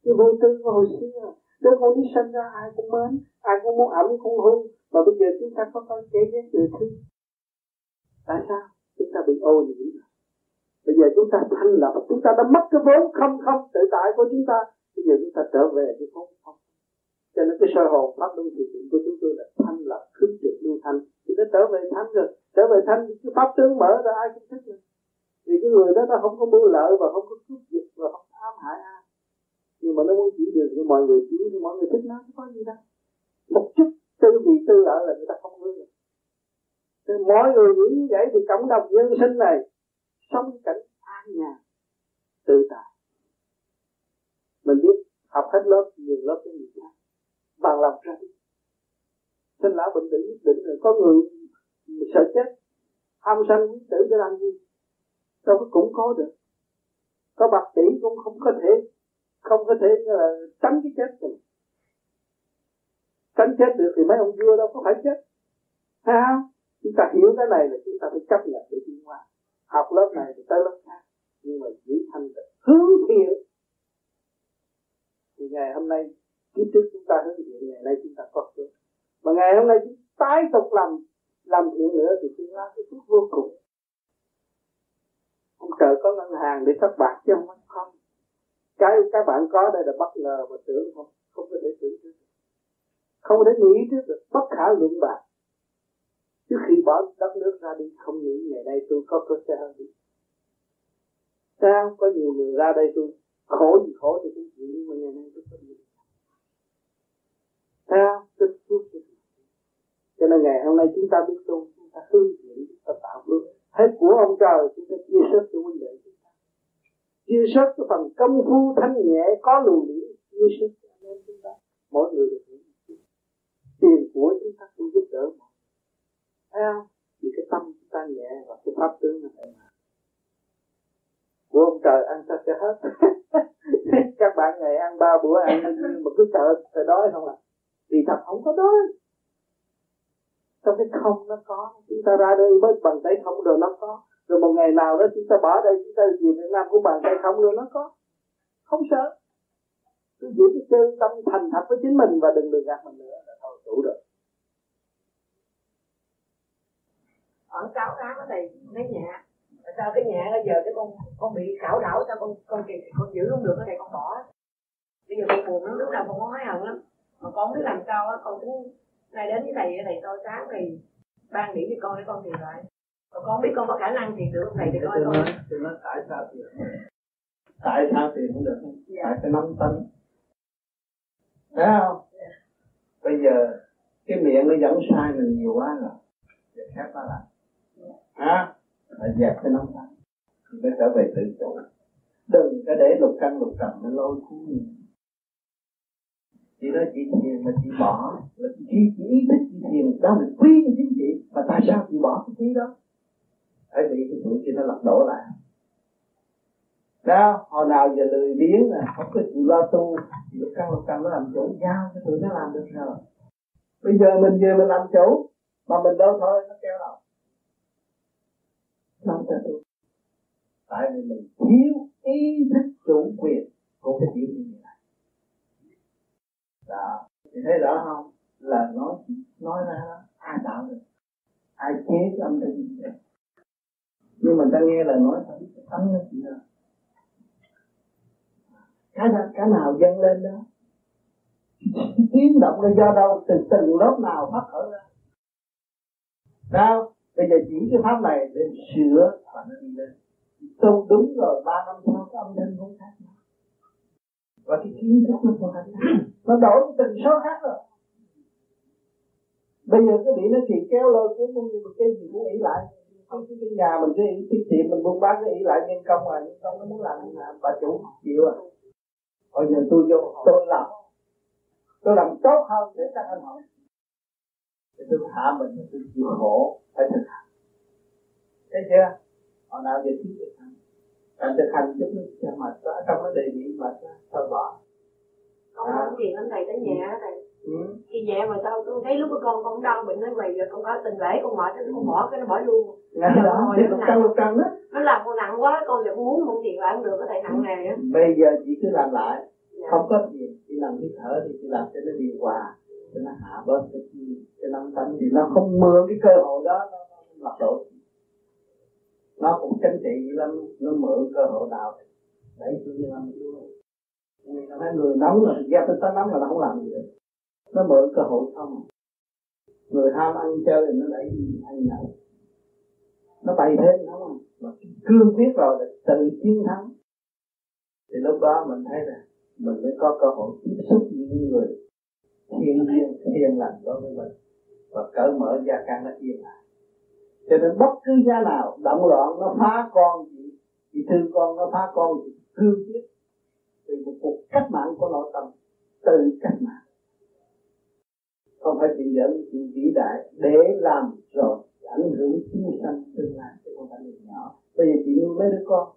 Speaker 3: cái vô tư của hồi xưa. Đứa con đi sinh ra ai cũng mến, ai cũng muốn ẩm cũng hôn mà bây giờ chúng ta có con chế ghét người thương. Tại sao? Chúng ta bị ô nhiễm. Bây giờ chúng ta thanh lập chúng ta đã mất cái vốn không không, tự tại của chúng ta. Bây giờ chúng ta trở về cái vốn không. Cho nên cái soi hồn pháp luân thiền định của chúng tôi là thanh lập khứ trực lưu thanh. Thì nó trở về thanh rồi. Trở về thanh cái pháp tướng mở ra, ai cũng thích rồi. Vì cái người đó nó không có mưu lợi và không có cướp giật và không ám hại ai nhưng mà nó muốn chỉ đường cho mọi người chỉ thì mọi người thích nó, không có gì đâu. Một chút tư vị tư ở là người ta không hứa được. Nên mọi người nghĩ như vậy thì cộng đồng nhân sinh này sống cảnh an nhàn tự tại. Mình biết học hết lớp, nhiều lớp cái gì khác. Bằng lòng ra đi. Sinh lão bệnh tử nhất định rồi có người sợ chết ham sân quyết tử để làm gì? Đâu có cũng có được. Có bạc tỷ cũng không có thể không có thể là tránh cái chết được. Tránh chết được thì mấy ông vua đâu có phải chết. Ha chúng ta hiểu cái này là chúng ta phải chấp nhận để tiến hóa. Học lớp này thì tới lớp khác, nhưng mà giữ thanh tịnh, hướng thiện. Thì ngày hôm nay, kiếp trước chúng ta hướng thiện, ngày nay chúng ta có phước mà ngày hôm nay chúng tái tục làm làm thiện nữa thì chúng ta cái phước vô cùng. Ông trời có ngân hàng để các bạn chứ không không cái các bạn có đây là bất ngờ mà tưởng không? Không có thể tưởng trước không thể nghĩ trước được. Bất khả luận bạc trước khi bỏ đất nước ra đi, không nghĩ ngày nay tôi có cơ xe hơn đi. Sao có nhiều người ra đây tôi khổ gì khổ thì cũng chịu, nhưng mà ngày nay tôi có nhiều. Sao? Tôi phước cho nên ngày hôm nay chúng ta biết tu, chúng ta hướng thiện chúng ta tạo phước hết của ông trời, chúng ta chia sẻ cho quý vị chưa sớt cái phần công phu thanh nhẹ, có lùi điểm chưa sớt cho anh em chúng ta mỗi người được hưởng tiền của chúng ta cũng giúp đỡ mọi thấy không? Vì cái tâm chúng ta nhẹ và cái pháp tướng là phải của ông trời ăn sạch cho hết. Các bạn ngày ăn ba, bữa ăn, mà cứ sợ sợ đói không à. Vì thật không có đói. Trong cái không nó có, chúng ta ra đây với bằng tay không rồi nó có rồi một ngày nào đó chúng ta bỏ đây, chúng ta về Việt Nam của bàn tay không luôn nó có. Không sợ. Cứ giữ cái chân tâm thành thật với chính mình và đừng được gạt mình nữa. Là thôi, đủ rồi.
Speaker 5: Ở sáu tháng ở đây nó nhẹ. Sao cái nhẹ bây giờ cái con con bị khảo đảo, sao con con kỳ con giữ không được ở đây con bỏ. Bây giờ con buồn lắm, lúc nào con có hối hận lắm. Mà con không biết làm sao á, con cũng nay đến với thầy thầy tôi sáng thì ban điểm cho con để con thì lại con biết con có khả năng thì được thầy thì coi con
Speaker 3: thì nó tại sao thì tại sao thì không được? Dạ. tại cái nóng tánh thấy không? Dạ. bây giờ cái miệng nó dẫn sai mình nhiều quá rồi. Giờ khép nó lại. Ha phải dẹp cái nóng tánh thì mới trở về tự chủ. Đừng có để lục căn lục trần nó lôi cuốn mình. Chị nói chị thiền mà chị bỏ. Là khi chị ý thức chị thiền. Đó là quý cho chính chị mà tại sao chị bỏ cái khí đó phải bị cái tuổi kia nó lật đổ lại. Đó, hồi nào giờ lười biếng là không có chịu lo tu. Lúc căn lúc căn nó làm chủ. Giao cái tụi nó làm được rồi. Bây giờ mình về mình làm chủ, mà mình đâu thôi, nó kéo đâu. Không cho tôi tại vì mình thiếu ý thức chủ quyền của cái tiểu như này. Đó. Thì thấy rõ không? Là nói nói ra, ai tạo được? Ai chế cái âm thanh gì nhưng mà ta nghe là nói phải biết cái nó chỉ là cái nào, cái nào dâng lên đó tiếng động là do đâu từ từng lớp nào phát khởi ra. Sao? Bây giờ chỉ cái pháp này để sửa và nó đi lên. Tu đúng rồi ba năm sau cái âm thanh cũng khác và cái kiến thức nó còn khác nó đổi từng số khác rồi. Bây giờ cái bị nó thì kéo lôi cuốn cũng như cái gì cũng nghĩ lại không cái nhà mình cái ý tiết kiệm mình buôn bán cái ý lại nhân công rồi, nhân công nó muốn làm làm, bà chủ chịu à. Bây giờ tôi vô tôi làm. Tôi làm tốt hơn để các anh hỏi để tôi hạ mình tôi chịu khổ, phải thực hành. Thấy chưa? Họ nào giờ thiết thực hành cần thực hành chút nữa, cho mệt quá, trong vấn đề bị mệt quá, thôi bỏ
Speaker 5: con không chuyện anh thầy tới nhà đó thầy.
Speaker 3: Ừ.
Speaker 5: khi nhẹ mà sao tôi thấy lúc con con đau bệnh nó quầy rồi con có tình lễ con mệt nó con bỏ cái nó bỏ luôn.
Speaker 3: Ngày đó, thì lục căng lục căng đó
Speaker 5: nó làm con nặng quá con giờ muốn không tiền lại không được có thầy nặng nề á.
Speaker 3: Bây giờ chị cứ làm lại. Dạ. không có gì. Chị làm cái thở thì chị làm cho nó điều hòa cho nó hạ bớt cái cái năm tánh thì nó không mượn cái cơ hội đó nó, lật đổ nó cũng chính trị lắm nó mượn cơ hội nào đấy tôi như làm người nó thấy người nóng là ra tới tới nóng là nó không làm gì được. Nó mở cơ hội không. Người ham ăn chơi thì nó đẩy đi, ăn nhậu. Nó bày thêm không? Mà cương quyết rồi là tự chiến thắng. Thì lúc đó mình thấy là mình mới có cơ hội tiếp xúc những người thiên nhiên, thiên lành đối với mình. Và cởi mở gia căn nó yên lại. Cho nên bất cứ gia nào, động loạn nó phá con gì thì thương con nó phá con gì cương quyết từ một cuộc cách mạng của nội tâm, từ cách mạng. Không phải chuyện dẫn chuyện vĩ đại, để làm rồi ảnh hưởng chúng sanh tương lai cho con phải người nhỏ. Bây giờ chị nuôi mấy đứa con,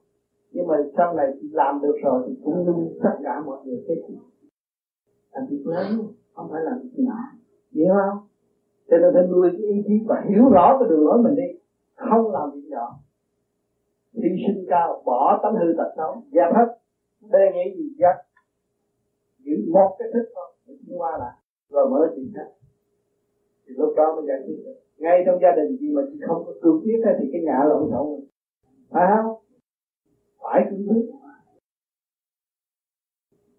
Speaker 3: nhưng mà sau này chị làm được rồi thì cũng nuôi tất cả mọi người cái chị làm việc lớn không phải làm việc nhỏ. Hiểu không? Cho nên phải nuôi cái ý chí và hiểu rõ cái đường lối mình đi. Không làm việc nhỏ. Hy sinh cao, bỏ tánh hư tật xấu, dẹp hết đề nghị gì dẹp giữ một cái thức thôi để qua lại rồi mới chuyện khác. Thì lúc đó mới giải quyết được. Ngay trong gia đình gì mà chị không có cương quyết thì cái nhà lộn xộn phải không? Phải cương quyết.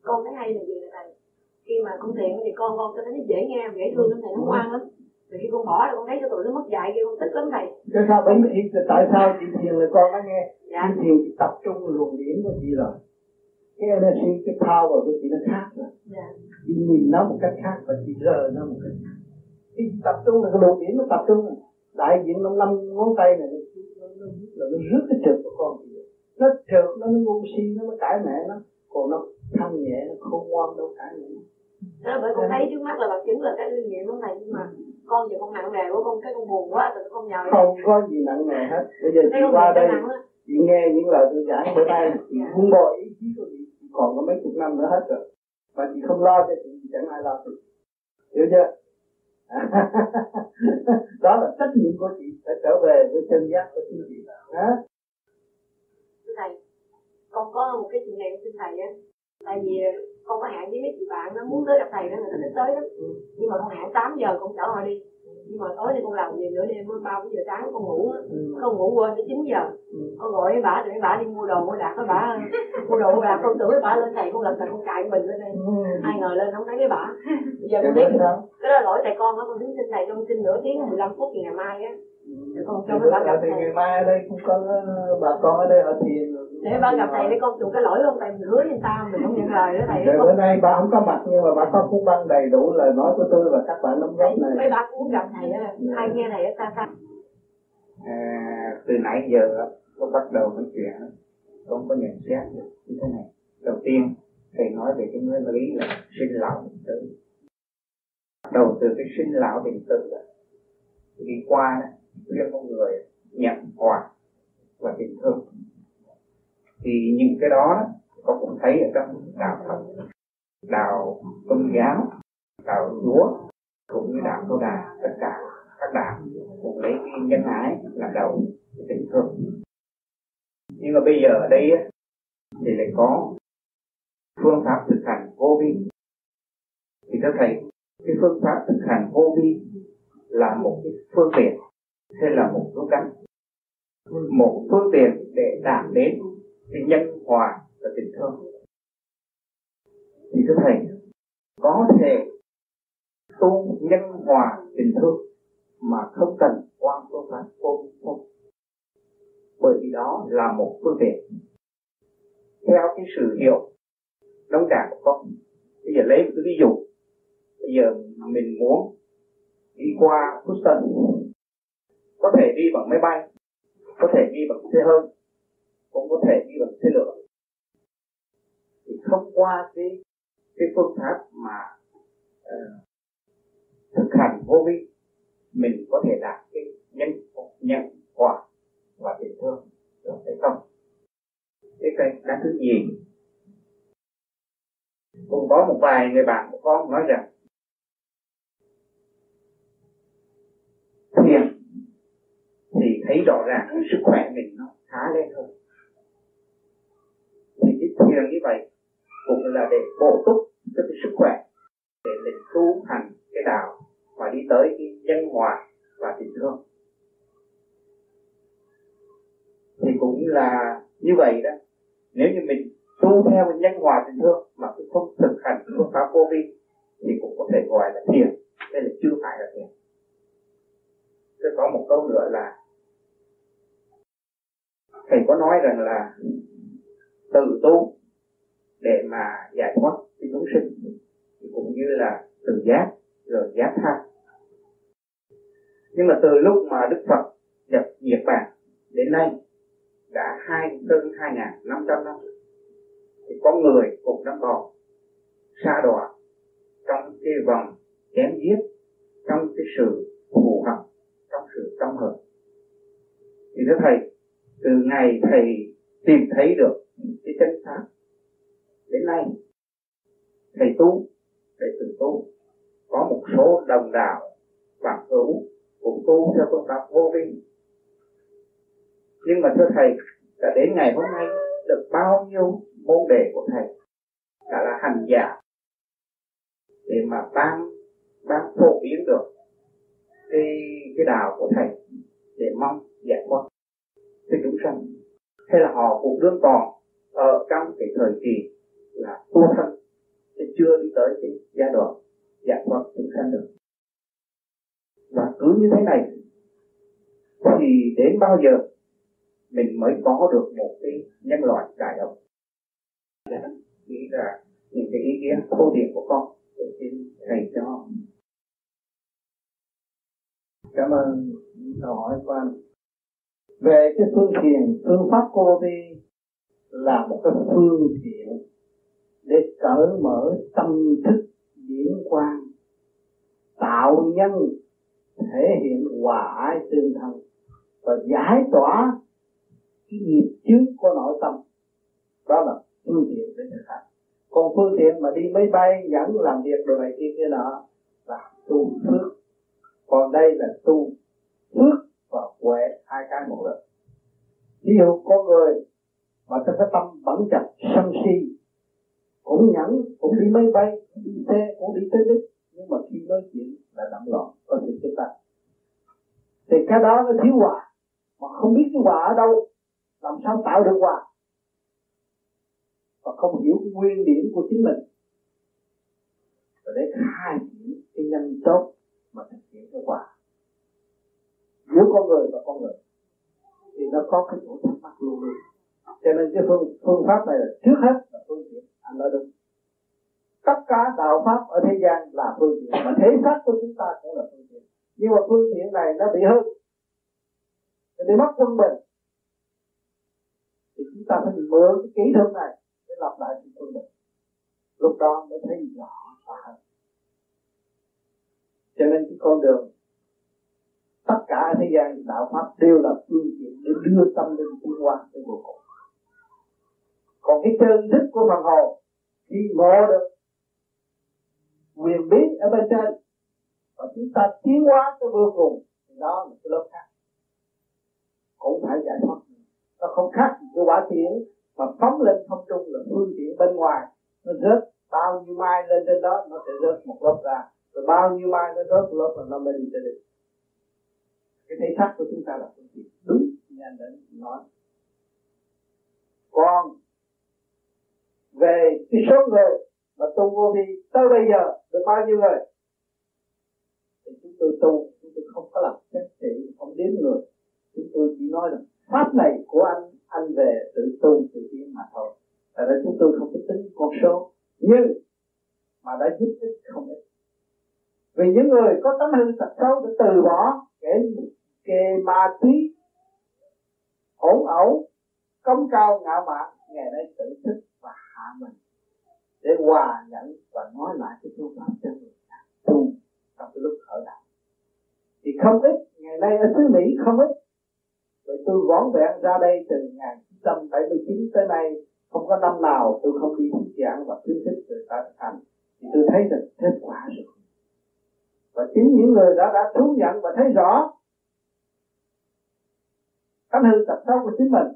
Speaker 5: Con thấy hay là gì là thầy? Khi mà con thiện thì con con tôi thấy nó dễ nghe dễ thương lắm thầy nó ngoan lắm. Rồi khi con bỏ là con thấy cho tụi nó mất dạy kia con tức lắm thầy.
Speaker 3: Cái sao bởi vì tại sao chị thiền là con nó nghe? Dạ. chị thiền chị tập trung luồng điển của chị rồi cái energy cái power của chị nó khác rồi dạ. chị nhìn nó một cách khác và chị rờ nó một cách khác. Khi tập trung là cái luồng điển nó tập trung rồi đại diện năm năm ngón tay này nó nó, nó, nó, nó rước cái trượt của con chị. Nó trượt nó nó ngu si nó mới cãi mẹ nó. Còn nó thanh nhẹ nó không ngoan đâu cãi mẹ nó.
Speaker 5: Đó bởi con thấy trước mắt là bằng chứng là cái linh nghiệm lúc này nhưng mà con giờ con nặng nề của con cái con buồn quá rồi con nhờ
Speaker 3: không có gì nặng nề hết. Bây giờ chị qua đây chị nghe những lời tôi giảng bữa nay. Chị không bồi ý chí của chị còn có mấy chục năm nữa hết rồi. Mà chị không lo cho chị thì chẳng ai lo chị. Hiểu chưa? Đó là trách nhiệm của chị phải trở về với chân giác của chính chị.
Speaker 5: Hả? Thầy con có một cái chuyện này xin thầy á tại vì con có hẹn với mấy chị bạn nó muốn tới gặp thầy đó người ta thích tới đó. Ừ. nhưng mà con hẹn 8 giờ con chở họ đi nhưng mà tối thì con làm về nữa đêm mới ba giờ sáng con ngủ ừ. con ngủ quên tới chín giờ. Ừ. con gọi với bà để bà đi mua đồ mua đạt với bà mua đồ mua đạt con tưởng bà lên thầy con lật thầy con cài mình lên đây. Ừ. ai ngờ lên không thấy với bà bây giờ con biết cái đó lỗi tại con đó con đứng xin thầy trong xin nửa tiếng 15 phút thì ngày mai á.
Speaker 3: Để con cho bà gặp thầy. ngày mai ở đây cũng có bà con ở đây họ thiền
Speaker 5: để ba gặp thầy để con chịu cái lỗi không? Tại mình hứa với ta mình không nhận lời đó thầy.
Speaker 3: Bữa nay bà không có mặt nhưng mà bà có cuốn băng đầy đủ lời nói của tôi và các bạn nắm gốc này.
Speaker 5: mấy bà cũng gặp thầy á. Hay nghe thầy ở xa xa.
Speaker 2: À, từ nãy giờ con bắt đầu nói chuyện con có nhận xét được như thế này. Đầu tiên thầy nói về cái nguyên lý là sinh lòng tới từ cái sinh lão bệnh tử đi qua đó khuyên con người nhận hòa và tình thương thì những cái đó con cũng thấy ở trong đạo Phật. Đạo công giáo đạo chúa cũng như đạo câu đà tất cả các đạo cũng lấy cái nhân ái làm đầu tình thương nhưng mà bây giờ ở đây thì lại có phương pháp thực hành vô vi. Thì các thầy, cái phương pháp thực hành vô vi là một cái phương tiện hay là một số cách? Một phương tiện để đạt đến cái nhân hòa và tình thương. Thì thưa thầy, có thể tu nhân hòa, tình thương mà không cần quan phương pháp vô không bởi vì đó là một phương tiện. Theo cái sự hiểu nông cạn của con, bây giờ lấy một cái ví dụ. Bây giờ mình muốn đi qua Houston, có thể đi bằng máy bay, có thể đi bằng xe hơi cũng có thể đi bằng xe lửa. Thì không qua cái cái phương pháp mà uh, thực hành vô vi mình có thể đạt cái nhân nhận quả và tình thương được hay không? Cái cái đã thứ gì cũng có một vài người bạn của con nói rằng thiền thì thấy rõ ràng sức khỏe mình nó khá lên hơn thiền như vậy, cũng là để bổ túc cho cái sức khỏe, để mình tu hành cái đạo và đi tới cái nhân hòa và tình thương. Thì cũng là như vậy đó. Nếu như mình tu theo nhân hòa tình thương mà cũng không thực hành phương pháp vô vi, thì cũng có thể gọi là thiền đây là chưa phải là thiền. Tôi có một câu nữa là, thầy có nói rằng là tự tu để mà giải thoát cái chúng sinh cũng như là từ giác, rồi giác tha nhưng mà từ lúc mà đức phật nhập nhiệt bàn đến nay, đã hai, hơn hai ngàn năm trăm năm thì con người cũng đang còn xa đọa trong cái vòng chém giết, trong cái sự thù hận, trong sự căm hận. Thì thưa thầy, từ ngày thầy tìm thấy được cái chân pháp đến nay. Thầy tu để tự tu, có một số đồng đạo bạn hữu cũng tu theo phương pháp vô vi. Nhưng mà thưa thầy đã đến ngày hôm nay được bao nhiêu môn đề của thầy đã là hành giả để mà ban ban phổ biến được cái cái đạo của thầy để mong giải thoát cho chúng sanh hay là họ cũng đương còn ở trong cái thời kỳ là tu thân, thì chưa đi tới cái giai đoạn giải thoát chúng sanh được. Và cứ như thế này thì đến bao giờ mình mới có được một cái nhân loại đại đồng nghĩ là những cái ý kiến thô thiện của con để xin thầy cho.
Speaker 3: Cảm ơn câu hỏi của anh. Về cái phương tiện phương pháp cô đi là một cái phương tiện để cởi mở tâm thức diễn quan, tạo nhân thể hiện hòa ái tương thân và giải tỏa cái nghiệp chướng của nội tâm. Đó là phương tiện để thực hành. Còn phương tiện mà đi máy bay dẫn làm việc đồ này kia kia nọ là tu phước. Còn đây là tu phước và huệ hai cái một lần ví dụ con người và trong cái tâm bẩn chặt sân si, cũng nhẫn, cũng đi máy bay, cũng đi xe, cũng đi tới đích, nhưng mà khi nói chuyện là động loạn có sự chết ta thì cái đó nó thiếu hòa, mà không biết cái hòa ở đâu, làm sao tạo được hòa? Và không hiểu cái nguyên điểm của chính mình. Và để khai triển cái nhân tốt mà thực hiện cái hòa. Giữa con người và con người, thì nó có cái chỗ thắc mắc luôn luôn cho nên cái phương phương pháp này là trước hết là phương tiện anh nói đúng tất cả đạo pháp ở thế gian là phương tiện, mà thế xác của chúng ta cũng là phương tiện. Nhưng mà phương tiện này nó bị hư. Thì mất quân bình. Thì chúng ta phải mượn cái kỹ thuật này để lập lại sự quân bình. Lúc đó mới thấy rõ hơn cho nên cái con đường, tất cả thế gian đạo pháp đều là phương tiện để đưa tâm linh tiến hóa tới vô cùng còn cái chân thức của phần hồn khi ngộ được quyền biết ở bên trên. Và chúng ta tiến hóa tới vô cùng, thì đó là cái lớp khác. Cũng phải giải thoát. Nó không khác gì cái quả tiễn mà phóng lên không trung là phương tiện bên ngoài. Nó rớt bao nhiêu mai lên trên đó, nó sẽ rớt một lớp ra. Rồi bao nhiêu mai nó rớt một lớp và nó mới đi tới đỉnh. Cái thể xác của chúng ta là phương tiện. Đúng như anh đã nói. Còn về cái số người mà tu vô vi tới bây giờ được bao nhiêu người? Thì chúng tôi tu, chúng tôi không có làm xét trị không đếm người. Chúng tôi chỉ nói là pháp này của anh anh về tự tu, tự tiến mà thôi. Tại đây chúng tôi không có tính con số, nhưng mà đã giúp ích không ít. Vì những người có tấm hư tật xấu để từ bỏ kể kề ma túy hỗn ẩu công cao ngạo mạn, ngày nay tự thức và mình. Để hòa nhận và nói lại cái phương pháp cho người ta tu trong cái lúc khởi đạo thì không ít, ngày nay ở xứ Mỹ không ít. Rồi tôi vón vẹn ra đây từ 1979 tới nay, không có năm nào tôi không đi thuyết giảng và khuyến khích người ta thực hành thì tôi thấy được kết quả rồi. Và chính những người đã đã thú nhận và thấy rõ tánh hư tật xấu của chính mình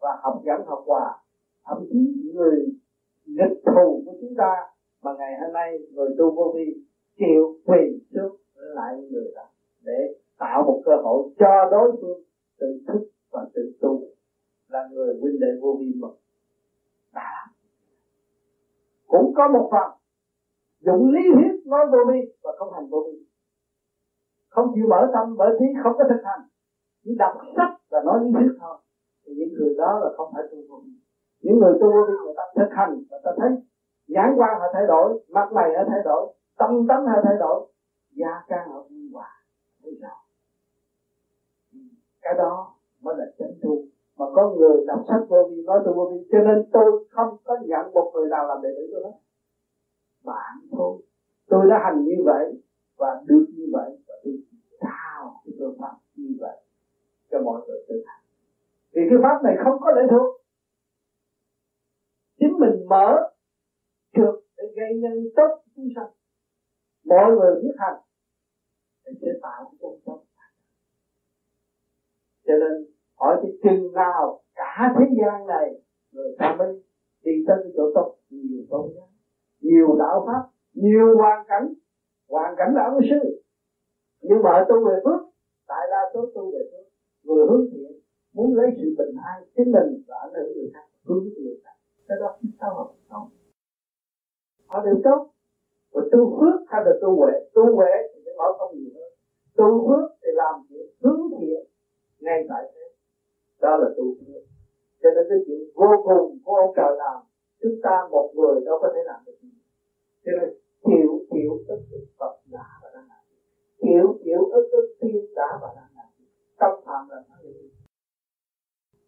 Speaker 3: và học dẫn học hòa thậm chí những người nghịch thù của chúng ta mà ngày hôm nay người tu vô vi chịu quỳ trước lại người ta để tạo một cơ hội cho đối phương tự thức và tự tu là người huynh đệ vô vi mực đã. Cũng có một phần dụng lý thuyết nói vô vi và không hành vô vi. Không chịu mở tâm bởi trí không có thực hành. Chỉ đọc sách và nói lý thuyết thôi. Thì những người đó là không phải tu vô vi những người tu vô vi người ta thực hành người ta thấy nhãn quan họ thay đổi, mặt mày họ thay đổi, tâm tánh họ thay đổi, gia can họ vui hòa, thấy rõ. Cái đó mới là chân tu. Mà có người đọc sách vô vi, nói tôi vô vi, cho nên tôi không có nhận một người nào làm đệ tử tôi hết. Bạn thôi. Tôi đã hành như vậy và được như vậy và tôi trao cái phương pháp như vậy cho mọi người tự hành. Vì cái pháp này không có lệ thuộc chính mình mở được để gây nhân tốt chúng sanh. Mọi người biết hành. Thì sẽ tạo công tốt cho nên, hỏi cái chừng nào cả thế gian này, người ta mới đi tới cái chỗ tốt. Nhiều tôn giáo, nhiều đạo pháp, nhiều hoàn cảnh. Hoàn cảnh là ân sư. Nhưng mà tu về phước, tại đa số tu về phước, người hướng thiện, muốn lấy sự bình an chính mình và ảnh hưởng người khác, hướng người khác cái đó không sao họ không họ đều tốt. Và tu phước hay là tu huệ? Tu huệ thì phải mở không nhiều hơn tu phước thì làm chuyện hướng thiện, ngay tại thế. Đó là tu phước. Cho nên cái chuyện vô cùng của ông trời làm chúng ta một người đâu có thể làm được gì. Cho nên chịu chịu ức ức Phật đã và đang làm chịu chịu ức ức thiên đã và đang làm tâm phạm là là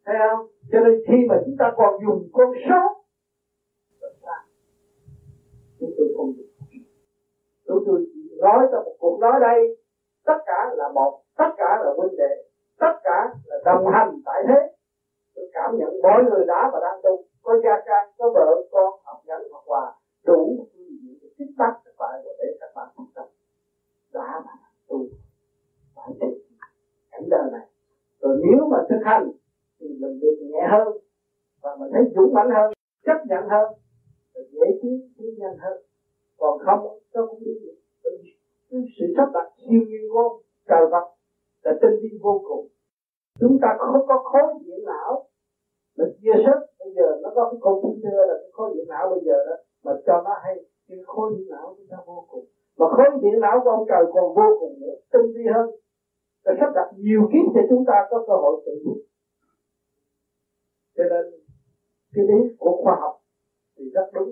Speaker 3: thấy không? Cho nên khi mà chúng ta còn dùng con số chúng tôi không dùng chúng tôi nói trong một cuộc nói đây, tất cả là một, tất cả là huynh đệ tất cả là đồng hành tại thế. Tôi cảm nhận mỗi người đã và đang tu, có gia trang có vợ con học nhẫn, học hòa đủ những bắt các bạn để các bạn học tập. Đã và tu, phải tu cảnh đời này. Rồi nếu mà thực hành thì mình được nhẹ hơn và mình thấy dũng mãnh hơn, chấp nhận hơn, rồi dễ tiến tiến nhanh hơn. Còn không nó cũng đi được sự sắp đặt siêu nhiên của trời vật là tinh vi vô cùng. Chúng ta không có khối điện não mà chia sức bây giờ nó có cái computer là cái khối điện não bây giờ đó, mà cho nó hay. Cái khối điện não chúng ta vô cùng. Mà khối điện não của ông trời còn vô cùng nữa, tinh vi hơn. Và sắp đặt nhiều kiếp để chúng ta có cơ hội tự thức cho nên, cái lý của khoa học thì rất đúng.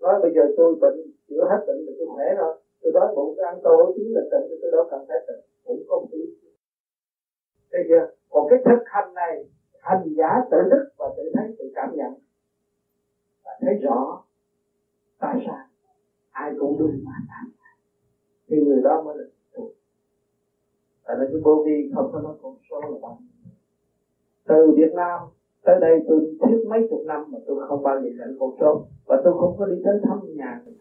Speaker 3: Nói bây giờ tôi bệnh, chữa hết bệnh thì tôi khỏe rồi. Tôi đói bụng, tôi ăn tô chính là tỉnh tôi đâu cần phải tỉnh cũng không lý bây giờ còn cái thực hành này, hành giả tự đức và tự thấy, tự cảm nhận. Và thấy rõ tại sao. Ai cũng đúng mà làm thì người đó mới được tại nên cái vô vi không có nói con số là bao nhiêu. Từ Việt Nam tới đây tôi thiết mấy chục năm mà tôi không bao giờ nhận con số và tôi không có đi tới thăm nhà người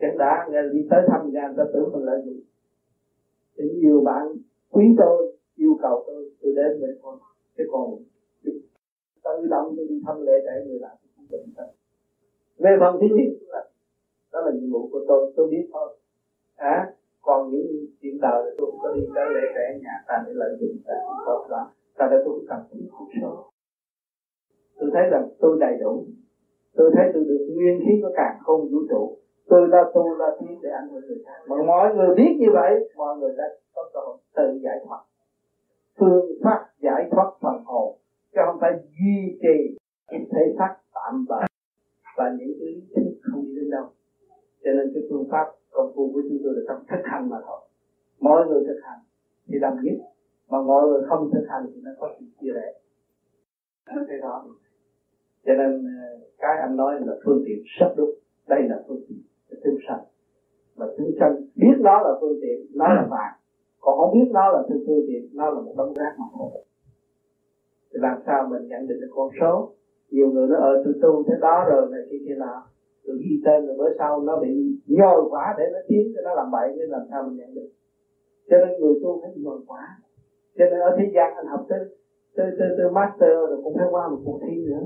Speaker 3: chẳng đã nghe đi tới thăm nhà người ta tưởng mình là gì? Thì nhiều bạn quý tôi yêu cầu tôi tôi đến với con. Chứ còn tự động tôi đi thăm lễ để người làm không có tâm về phần thứ nhất là đó là nhiệm vụ của tôi tôi biết thôi. À, còn những chuyện đời tôi không có đi tới lễ để nhà ta để lợi dụng ta không tốt lắm ta đã tôi cần những khổ số tôi thấy rằng tôi đầy đủ. Tôi thấy tôi được nguyên khí của càng không vũ trụ. Tôi đã tu, đã tiến để ảnh hưởng người. Khác mà mọi người biết như vậy, mọi người đã có cơ hội tự giải thoát. Phương pháp giải thoát phần hồn, chứ không phải duy trì cái thể xác tạm bợ. Và những cái lý thuyết không đi đến đâu. Cho nên cái phương pháp công phu của chúng tôi là trong thực hành mà thôi. Mọi người thực hành thì làm nhất mà mọi người không thực hành thì nó có sự chia rẽ. Thế đó. Cho nên ờ, cái anh nói là phương tiện rất đúng đây là phương tiện tương sanh mà tương sanh biết nó là phương tiện, nó là bạn. Còn không biết nó là phương tiện, nó là một đống rác mà thôi thì làm sao mình nhận định được con số? Nhiều người nó ờ tôi tu thế đó rồi này, kia kia nào rồi ghi tên rồi bữa sau nó bị nhồi quá để nó tiến cho nó làm bậy nên làm sao mình nhận được? Cho nên người tu phải nhồi quá cho nên ở thế gian anh học tới tới tới, tới master rồi cũng phải qua một cuộc thi nữa.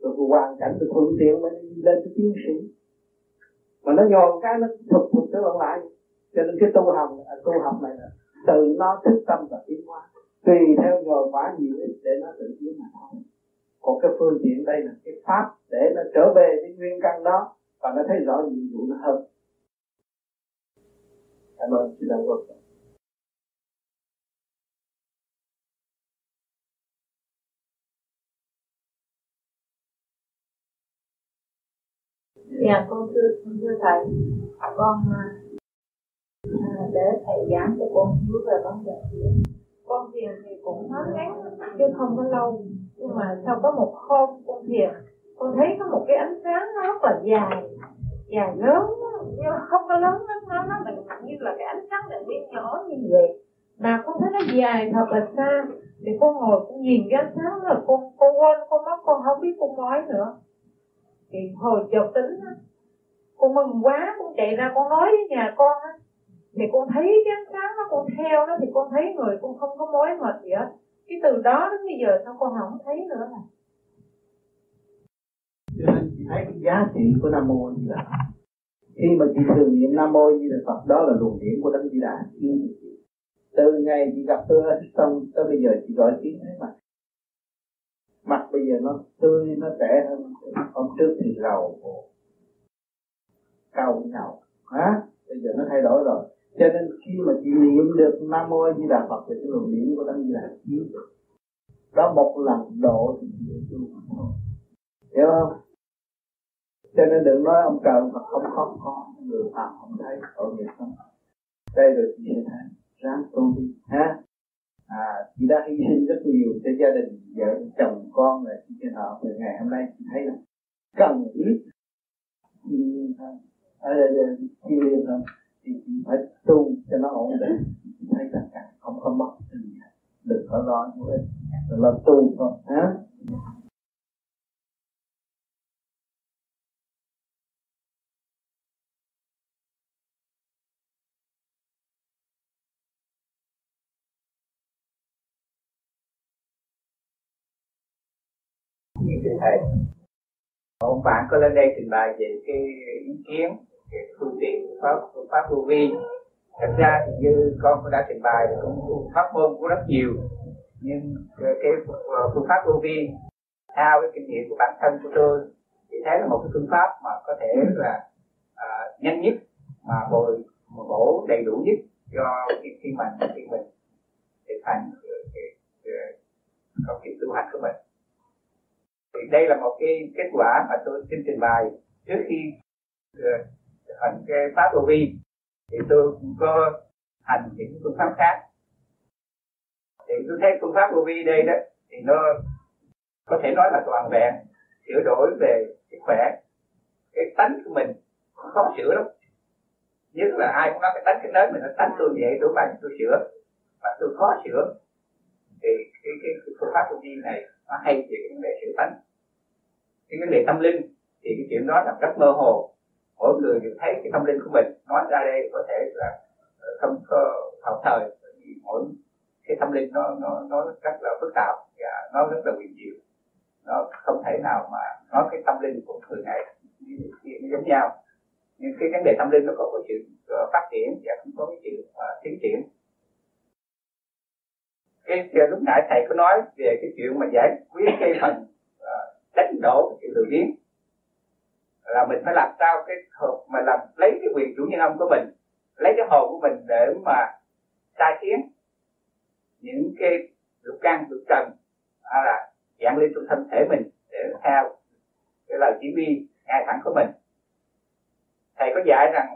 Speaker 3: Rồi hoàn cảnh được thuận tiện mới lên tới tiến sĩ. Mà nó nhòn cái nó thục thục tới bạn lại. Cho nên cái tu học à, tu học này là từ nó thức tâm và tiến hóa. Tùy theo nhồi quá nhiều ít để nó tự tiến mà thôi. Còn cái phương tiện đây là cái pháp để nó trở về cái nguyên căn đó và nó thấy rõ nhiệm vụ nó hơn. Cảm ơn chị đã quan tâm
Speaker 6: Dạ con thưa thưa thầy, con à, à, để thầy giảng cho con hiểu về vấn đề thiền. Con thiền thì cũng nó ngắn chứ không có lâu, nhưng mà sau có một hôm con thiền, con thấy có một cái ánh sáng nó rất là dài, dài lớn nhưng mà không có lớn lắm nó nó mình như là cái ánh sáng đèn pin nhỏ như vậy. Mà con thấy nó dài thật là xa. Thì con ngồi con nhìn cái ánh sáng là con con quên con mắt con không biết con nói nữa thì hồi chợt tính á, con mừng quá, con chạy ra, con nói với nhà con á thì con thấy cái ánh sáng nó con theo nó thì con thấy người con không có mối mệt gì hết. Cái từ đó đến bây giờ sao con không thấy nữa à?
Speaker 3: Cho nên chị thấy cái giá trị của nam mô như là khi mà chị thường niệm nam mô như là phật, đó là luồng điển của đấng di đà. Từ ngày chị gặp tôi xong tới bây giờ chị gọi tiếng ấy mà mặt bây giờ nó tươi, nó trẻ hơn. Hôm trước thì rầu khổ cao nhau. Hả? Bây giờ nó thay đổi rồi. Cho nên khi mà chị niệm được nam mô di đà phật thì cái luồng điển của đấng di đà chiếu đó, một lần độ thì chị tu hiểu không? Cho nên đừng nói ông trời mà không có có. Người phạm không thấy tội nghiệp không? Đây rồi chị sẽ thấy. Ráng tu đi. Ha à chị đã hy sinh rất nhiều cho gia đình, vợ, chồng, con rồi chị họ từ ngày hôm nay chị thấy là cần biết ở đây chị liên hơn thì chị phải tu cho nó ổn định. Chị thấy tất cả không có mất. Gì đừng có lo nữa. Là tu thôi ha
Speaker 2: thưa thầy một bạn có lên đây trình bày về cái ý kiến về phương tiện pháp phương pháp vô vi. Thật ra thì như con cũng đã trình bày cũng pháp môn cũng rất nhiều. Nhưng cái ờ, phương pháp vô vi theo cái kinh nghiệm của bản thân của tôi thì thấy là một cái phương pháp mà có thể là à, nhanh nhất mà bồi bổ đầy đủ nhất cho khi, khi mình khi mình cái công việc tu hành của mình thì đây là một cái kết quả mà tôi xin trình bày trước khi ờ, uh, hành cái pháp vô vi thì tôi cũng có hành những phương pháp khác. Thì tôi thấy phương pháp vô vi đây đó thì nó có thể nói là toàn vẹn sửa đổi về sức khỏe. Cái tánh của mình khó sửa lắm. Nhất là ai cũng nói cái tánh cái nết mình nó tánh tôi vậy tôi bằng tôi sửa và tôi khó sửa. Thì cái cái, phương pháp tu vi này nó hay về cái vấn đề sửa tánh cái vấn đề tâm linh thì cái chuyện đó là rất mơ hồ. Mỗi người đều thấy cái tâm linh của mình nói ra đây có thể là ờ, không có thảo thời vì mỗi cái tâm linh nó nó nó rất là phức tạp và nó rất là quyền diệu nó không thể nào mà nói cái tâm linh của người này giống nhau. Nhưng cái vấn đề tâm linh nó có cái sự ờ, phát triển và cũng có cái sự uh, tiến triển. Cái lúc nãy thầy có nói về cái chuyện mà giải quyết cái phần đánh đổ cái sự lười biếng. Là mình phải làm sao cái hồn mà làm lấy cái quyền chủ nhân ông của mình, lấy cái hồn của mình để mà sai khiến những cái lục căn, lục trần hay là dạng lên trong thân thể mình để theo cái lời chỉ huy ngay thẳng của mình. Thầy có dạy rằng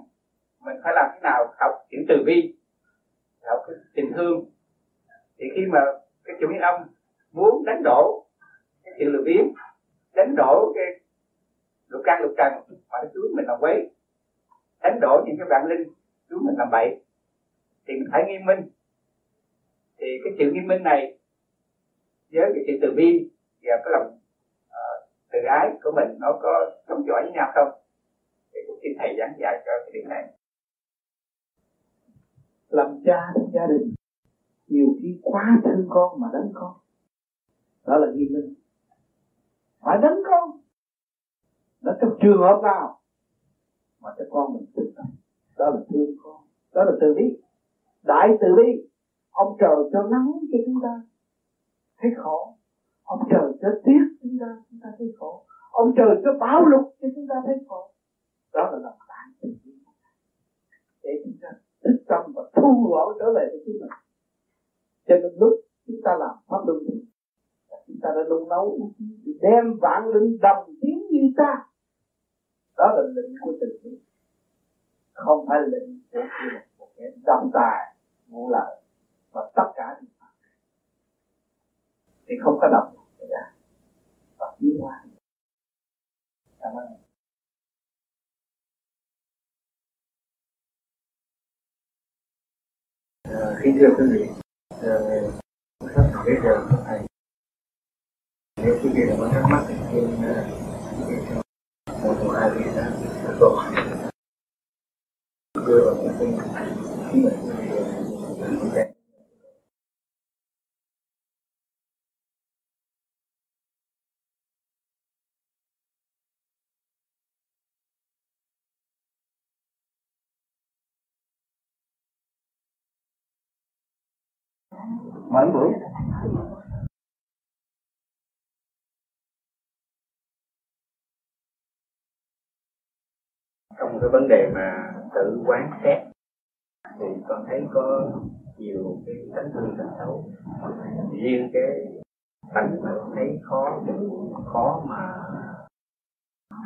Speaker 2: mình phải làm thế nào học chữ từ bi, học cái tình thương. Thì khi mà cái chủ nhân ông muốn đánh đổ cái sự lười biếng đánh đổ cái lục căn lục trần mà nó xuống mình làm quấy. Đánh đổ những cái vạn linh xuống mình làm bậy. Thì mình phải nghiêm minh. Thì cái sự nghiêm minh này với cái sự từ bi và cái lòng uh, từ ái của mình nó có chống chọi với nhau không? Thì cũng xin thầy giảng dạy cho cái điểm này.
Speaker 3: Làm cha trong gia đình nhiều khi quá thương con mà đánh con. Đó là nghiêm minh phải đánh con. Nó trong trường hợp nào mà cho con mình tự tâm đó là thương con, đó là từ bi. Đại từ bi, ông trời cho nắng cho chúng ta thấy khổ. Ông trời cho tiếc chúng ta chúng ta thấy khổ. Ông trời cho bão lục cho chúng ta thấy khổ. Đó là lòng đại từ bi. Để chúng ta thức tâm và thu gọn trở về với chính mình. Cho nên lúc chúng ta làm pháp luân, chúng ta đã nung nấu đem vạn linh đồng tiếng như ta. Đó là lệnh của tình yêu. Không phải lệnh của một kẻ độc tài ngũ lợi và tất cả thì không có độc ra. Và tiến hóa cảm ơn.
Speaker 4: À, khi thưa quý vị, à, sắp bây giờ thầy nếu quý vị có thắc mắc thì xin ờ, một một hai vị đã câu hỏi. Đưa vào cái kinh chính mình
Speaker 3: mấy bữa
Speaker 4: cái vấn đề mà tự quán xét. Thì con thấy có nhiều cái tánh hư tánh xấu. Riêng cái tánh mà thấy khó khó mà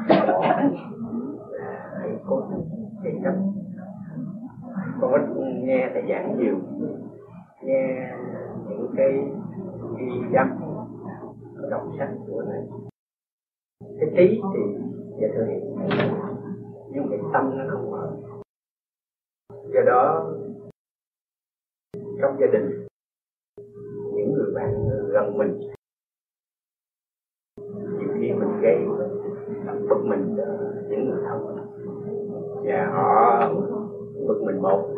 Speaker 4: khó hãy cố chạy chấp con có nghe thầy giảng nhiều, nghe những cái ghi âm đọc sách của này cái trí thì dạ thưa nhưng cái tâm nó không mở do đó, trong gia đình, những người bạn gần mình, nhiều khi mình gây bực mình cho những người thân. Và họ bực mình một,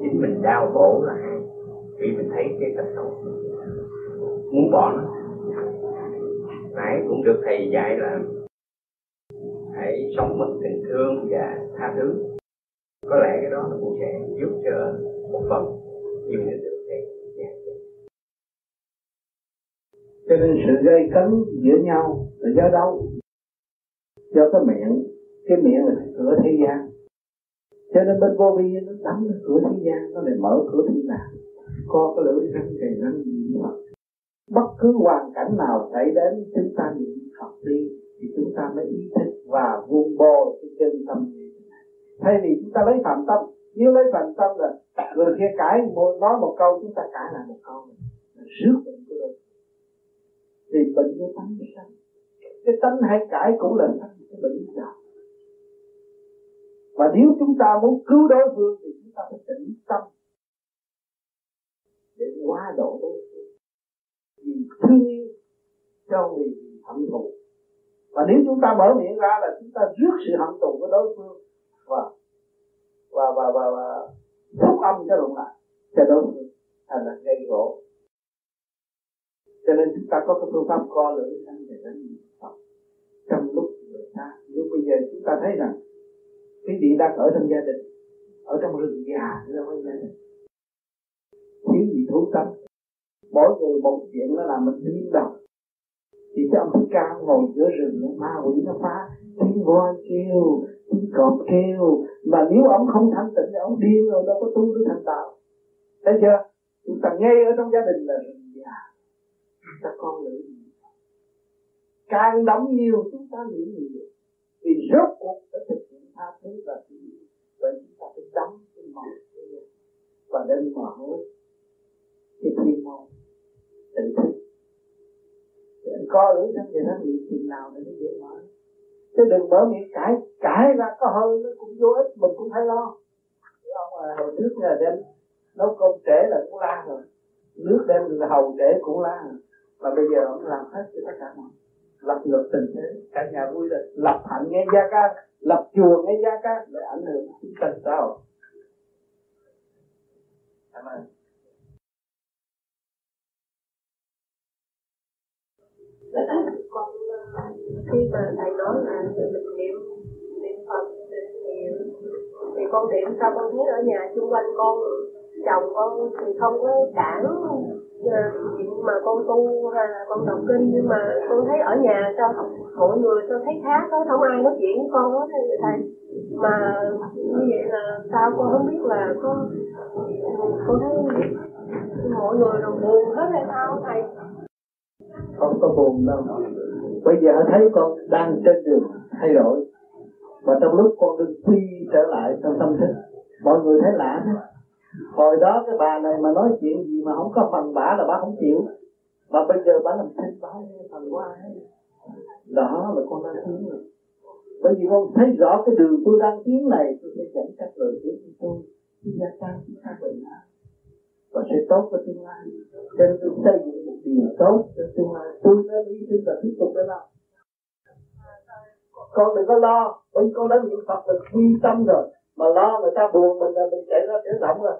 Speaker 4: chính mình đau khổ là hai. Vì mình thấy cái tật xấu muốn bỏ nó. Nãy cũng được thầy dạy là hãy sống bằng tình thương và tha thứ. Có lẽ cái đó nó cũng sẽ giúp cho một phần nhiều người được thầy dạ.
Speaker 3: cho nên sự gây cấn giữa nhau là do đâu? Do cái miệng. Cái miệng là cửa thế gian. Cho nên bên vô vi nó đóng cái cửa thế gian, nó lại mở cửa thiên đàng có cái lưỡi răng thì răng gì Phật bất cứ hoàn cảnh nào xảy đến, chúng ta niệm Phật đi thì chúng ta mới ý thức và vuông bồi cái chân tâm thay vì chúng ta lấy phạm tâm, nếu lấy phạm tâm là người kia cãi một nói một câu, chúng ta cãi lại một câu. Là rước bệnh của đời. Thì bệnh nó tánh sanh cái tánh hay cãi cũng là tánh cái bệnh đạo và nếu chúng ta muốn cứu đối phương thì chúng ta phải tĩnh tâm. Để qua độ đối phương. Vì thương yêu cho vì hận thù và nếu chúng ta mở miệng ra là chúng ta rước sự hận thù của đối phương và và và và, và phúc âm cho lộn lại cho đối phương thành là gây gỗ. Cho nên chúng ta có cái phương pháp co lưỡi sang để đánh Phật trong lúc người ta lúc bây giờ chúng ta thấy rằng cái vị đang ở trong gia đình ở trong rừng già chứ đâu gia đình. Thiếu gì thú tâm mỗi người một chuyện nó làm mình điên đầu thì cái ông thích ca ngồi giữa rừng ma quỷ nó phá, tiếng voi kêu, tiếng cọp kêu. Mà nếu ông không thanh tịnh thì ông điên rồi, đâu có tu được thành đạo. Thấy chưa? Chúng ta ngay ở trong gia đình là rừng già. Chúng ta con lưỡi càng đóng nhiều, chúng ta nghĩ nhiều. Vì rốt cuộc phải thực hiện tha thứ và sự vậy chúng ta phải đóng cái màu và đến mở cái thiên môn, tự thức anh co lưỡi trong thì nó niệm chừng nào để nó dễ mở. Chứ đừng mở miệng cãi cãi ra có hơi nó cũng vô ích mình cũng phải lo. Ông à, hồi trước là đem nấu cơm trễ là cũng la rồi. Nước đem từ hầu trễ cũng la rồi. Mà bây giờ ông làm hết cho tất cả mọi lập ngược tình thế cả nhà vui rồi lập hạnh nghe gia ca lập chùa nghe gia ca để ảnh hưởng chúng ta sao cảm ơn.
Speaker 5: Khi mà thầy nói là mình niệm niệm phật niệm thì con niệm sao con thấy ở nhà xung quanh con, chồng con thì không có cản ờ, chuyện mà con tu hay là con đọc kinh, nhưng mà con thấy ở nhà sao mọi người sao thấy khác đó không ai nói chuyện với con hết thầy? Mà như vậy là sao con không biết là có, con thấy mọi người đều buồn hết hay sao thầy?
Speaker 3: Không có buồn đâu bây giờ thấy con đang trên đường thay đổi. Và trong lúc con được quy trở lại trong tâm thức, mọi người thấy lạ đó hồi đó cái bà này mà nói chuyện gì mà không có phần bả là bà không chịu. Mà bây giờ bà làm thinh bả phần của ai đó là con đang tiến rồi bởi vì con thấy rõ cái đường tôi đang tiến này, tôi sẽ dẫn các lời của tôi gia tăng các bệnh và sẽ tốt cho tương lai. Cho nên tôi xây dựng điều tốt cho tương lai tôi nên hy sinh và tiếp tục để làm. Con đừng có lo bởi con đã niệm phật là quy tâm rồi. Mà lo người ta buồn mình là mình chạy ra tiểu động rồi.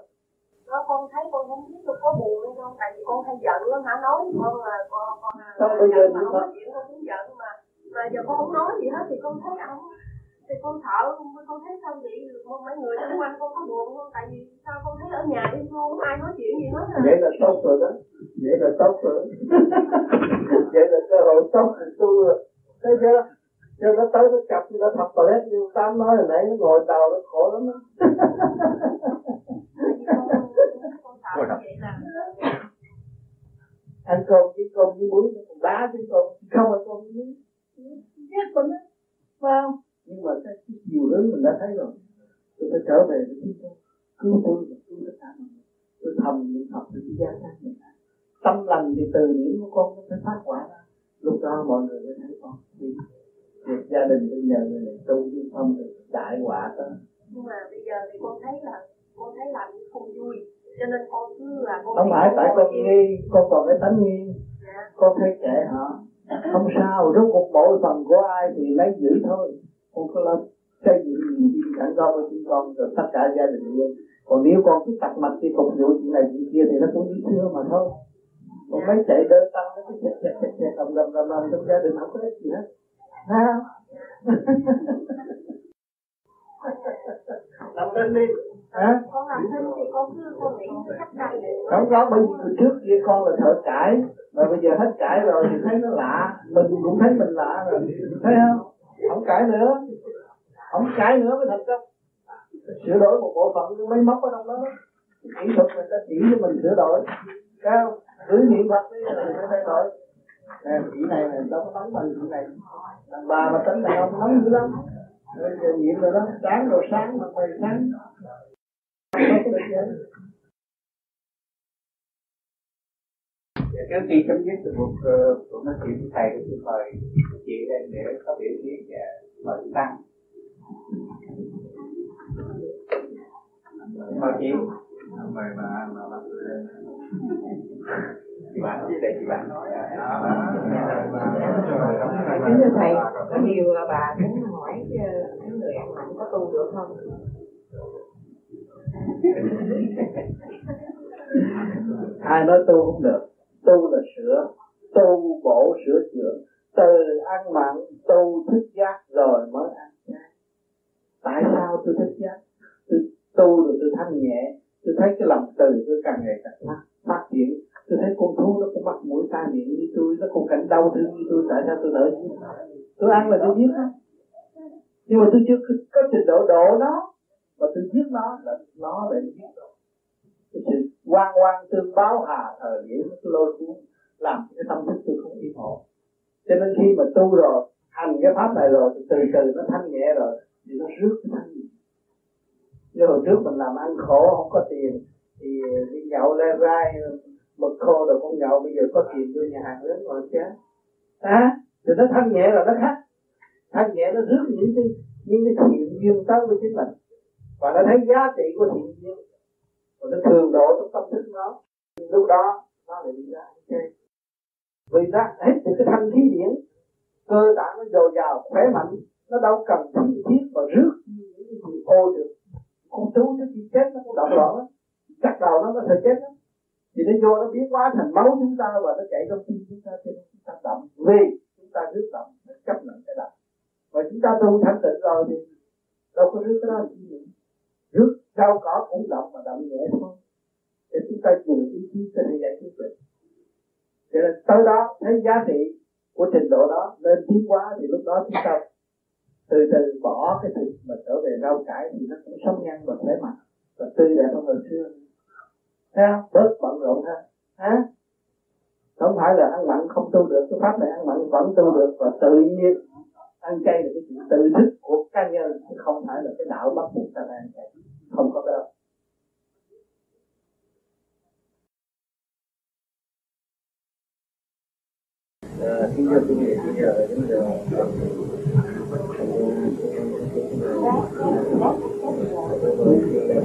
Speaker 5: Đó con thấy con không biết tôi có buồn hay không tại vì con hay giận lắm hả? Nói con là con con là
Speaker 3: Sao bây giờ
Speaker 5: mà không có chuyện con cũng giận mà. Mà giờ con không nói gì hết thì con thấy ông thì con sợ con thấy sao vậy? Mấy người xung quanh con có buồn không? Tại vì sao con thấy ở nhà im không ai nói chuyện gì hết à?
Speaker 3: Vậy là tốt rồi đó. Vậy là tốt rồi. Vậy là cơ hội tốt thì tu rồi. Thấy chưa? Cho nó tới nó chập nó thập toilet như tám nói hồi nãy nó ngồi đầu nó khổ lắm đó.
Speaker 5: Là
Speaker 3: ăn cơm với cơm với muối nó còn đá với cơm. Không ăn cơm với muối. Ghét mình á phải không nhưng mà cái cái chiều hướng mình đã thấy rồi. Tôi phải trở về với chúng tôi cứu tôi và cứu tất cả mọi người. Tôi thầm niệm phật để gia tăng mình tâm lành thì từ niệm của con nó phải phát quả ra. Lúc đó mọi người mới thấy con đi. Việc gia đình bây giờ người này tu chứ không được đại quả đó.
Speaker 5: Nhưng mà bây giờ thì con thấy là con thấy làm không vui. Cho nên con cứ là con
Speaker 3: không phải tại con nghi con còn cái tánh nghi.
Speaker 5: Dạ.
Speaker 3: con thấy kệ họ. Không sao rốt cuộc mỗi phần của ai thì lấy giữ thôi con có xây dựng niềm tin cảnh do với chúng con rồi tất cả gia đình luôn. Còn nếu con cứ tặc mặt đi phục vụ chuyện này chuyện kia thì nó cũng như xưa mà thôi. Còn mấy chạy đơn tăng nó cứ chẹt chẹt chẹt chẹt đầm đầm đầm đầm trong gia đình không có ích gì hết. Ha làm lên đi. Hả?
Speaker 5: Con làm thinh thì con cứ con nghĩ cách để
Speaker 3: không có bởi vì trước kia con là thợ cãi. Mà bây giờ hết cãi rồi thì thấy nó lạ. Mình cũng thấy mình lạ rồi. Thấy không không cãi nữa. Không cãi nữa mới thật đó. Sửa đổi một bộ phận cái máy móc ở trong đó. Kỹ thuật người ta chỉ cho mình sửa đổi. Cao, cứ niệm phật đi là mình sẽ thay đổi. Nè chị này này đâu có nóng bằng chị này. Đàn bà mà tính này không nóng dữ lắm. Bây giờ niệm rồi đó. Sáng rồi sáng mà mày sáng. Không gì
Speaker 2: dạ, trước khi chấm dứt được một ờ, cuộc nói chuyện với thầy thì mời chị lên để có biểu diễn và mời tăng mời chị
Speaker 4: mời bà mà bà
Speaker 2: chị bạn với lại chị bạn nói
Speaker 6: kính thưa thầy có điều là bà muốn hỏi cái người ăn mặn có tu được không
Speaker 3: ai nói tu không được tu là sửa tu bổ sửa chữa từ ăn mặn tu thức giác rồi mới ăn chay tại sao tôi thức giác? Tôi tu rồi tôi thanh nhẹ. Tôi thấy cái lòng từ tôi càng ngày càng phát, phát triển. Tôi thấy con thú nó cũng mắc mũi tai miệng như tôi nó cũng cảnh đau thương như tôi. Tại sao tôi đỡ giết tôi ăn là tôi giết nó. Nhưng mà tôi chưa có trình độ độ nó. Mà tôi giết nó là nó lại giết tôi cái sự quan quan tương báo hà thời điểm nó lôi cuốn làm cái tâm thức tôi không yên ổn cho nên khi mà tu rồi hành cái pháp này rồi từ từ nó thanh nhẹ rồi thì nó rước cái thanh. Nhẹ như hồi trước mình làm ăn khổ không có tiền thì đi nhậu le rai mực khô rồi con nhậu bây giờ có tiền đưa nhà hàng lớn rồi chứ. À, thì nó thanh nhẹ rồi nó khác. Thanh nhẹ nó rước những cái những cái thiện duyên tới với chính mình. Và nó thấy giá trị của thiện duyên. Và nó thường độ trong tâm thức nó. Lúc đó nó lại đi ra chơi vì ra hết được cái thanh khí điển, cơ bản nó dồi dào, khỏe mạnh, nó đâu cần thiết thiết và rước những cái gì ô được. Con thú trước khi chết nó cũng động loạn chắc đầu nó có thể chết đó thì nó vô nó biến hóa thành máu chúng ta và nó chạy trong tim chúng ta thì chúng ta động vì chúng ta rước động nó chấp nhận cái động và chúng ta tu thanh tịnh rồi thì đâu có rước cái đó gì. Nữa rước rau cỏ cũng động mà động nhẹ thôi. Để chúng ta dùng ý chí cho thể giải quyết được cho nên tới đó thấy giá trị của trình độ đó lên tiến quá thì lúc đó chúng ta từ từ bỏ cái thịt mà trở về rau cải thì nó cũng sống nhanh và khỏe mạnh và tươi đẹp hơn hồi xưa. Thấy không? Bớt bận rộn ha. Hả? Không phải là ăn mặn không tu được. Cái pháp này ăn mặn vẫn tu được. Và tự nhiên ăn chay là cái chuyện tự thức của cá nhân. Chứ không phải là cái đạo bắt buộc ta phải ăn chay không có
Speaker 4: đâu kính thưa quý vị, bây giờ đến giờ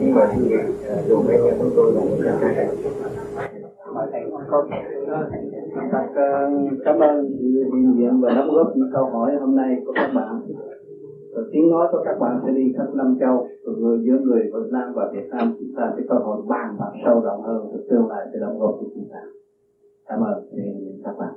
Speaker 4: nhưng mà quý vị dù mấy nhà chúng tôi là một trăm
Speaker 3: thầy có thật cảm ơn sự hiện diện và đóng góp những câu hỏi hôm nay của các bạn. Và tiếng nói của các bạn sẽ đi khắp năm châu người giữa người Việt Nam và Việt Nam. Chúng ta sẽ có hội bàn bạc sâu rộng hơn về tương lai sẽ đóng góp của chúng ta. Cảm ơn các bạn.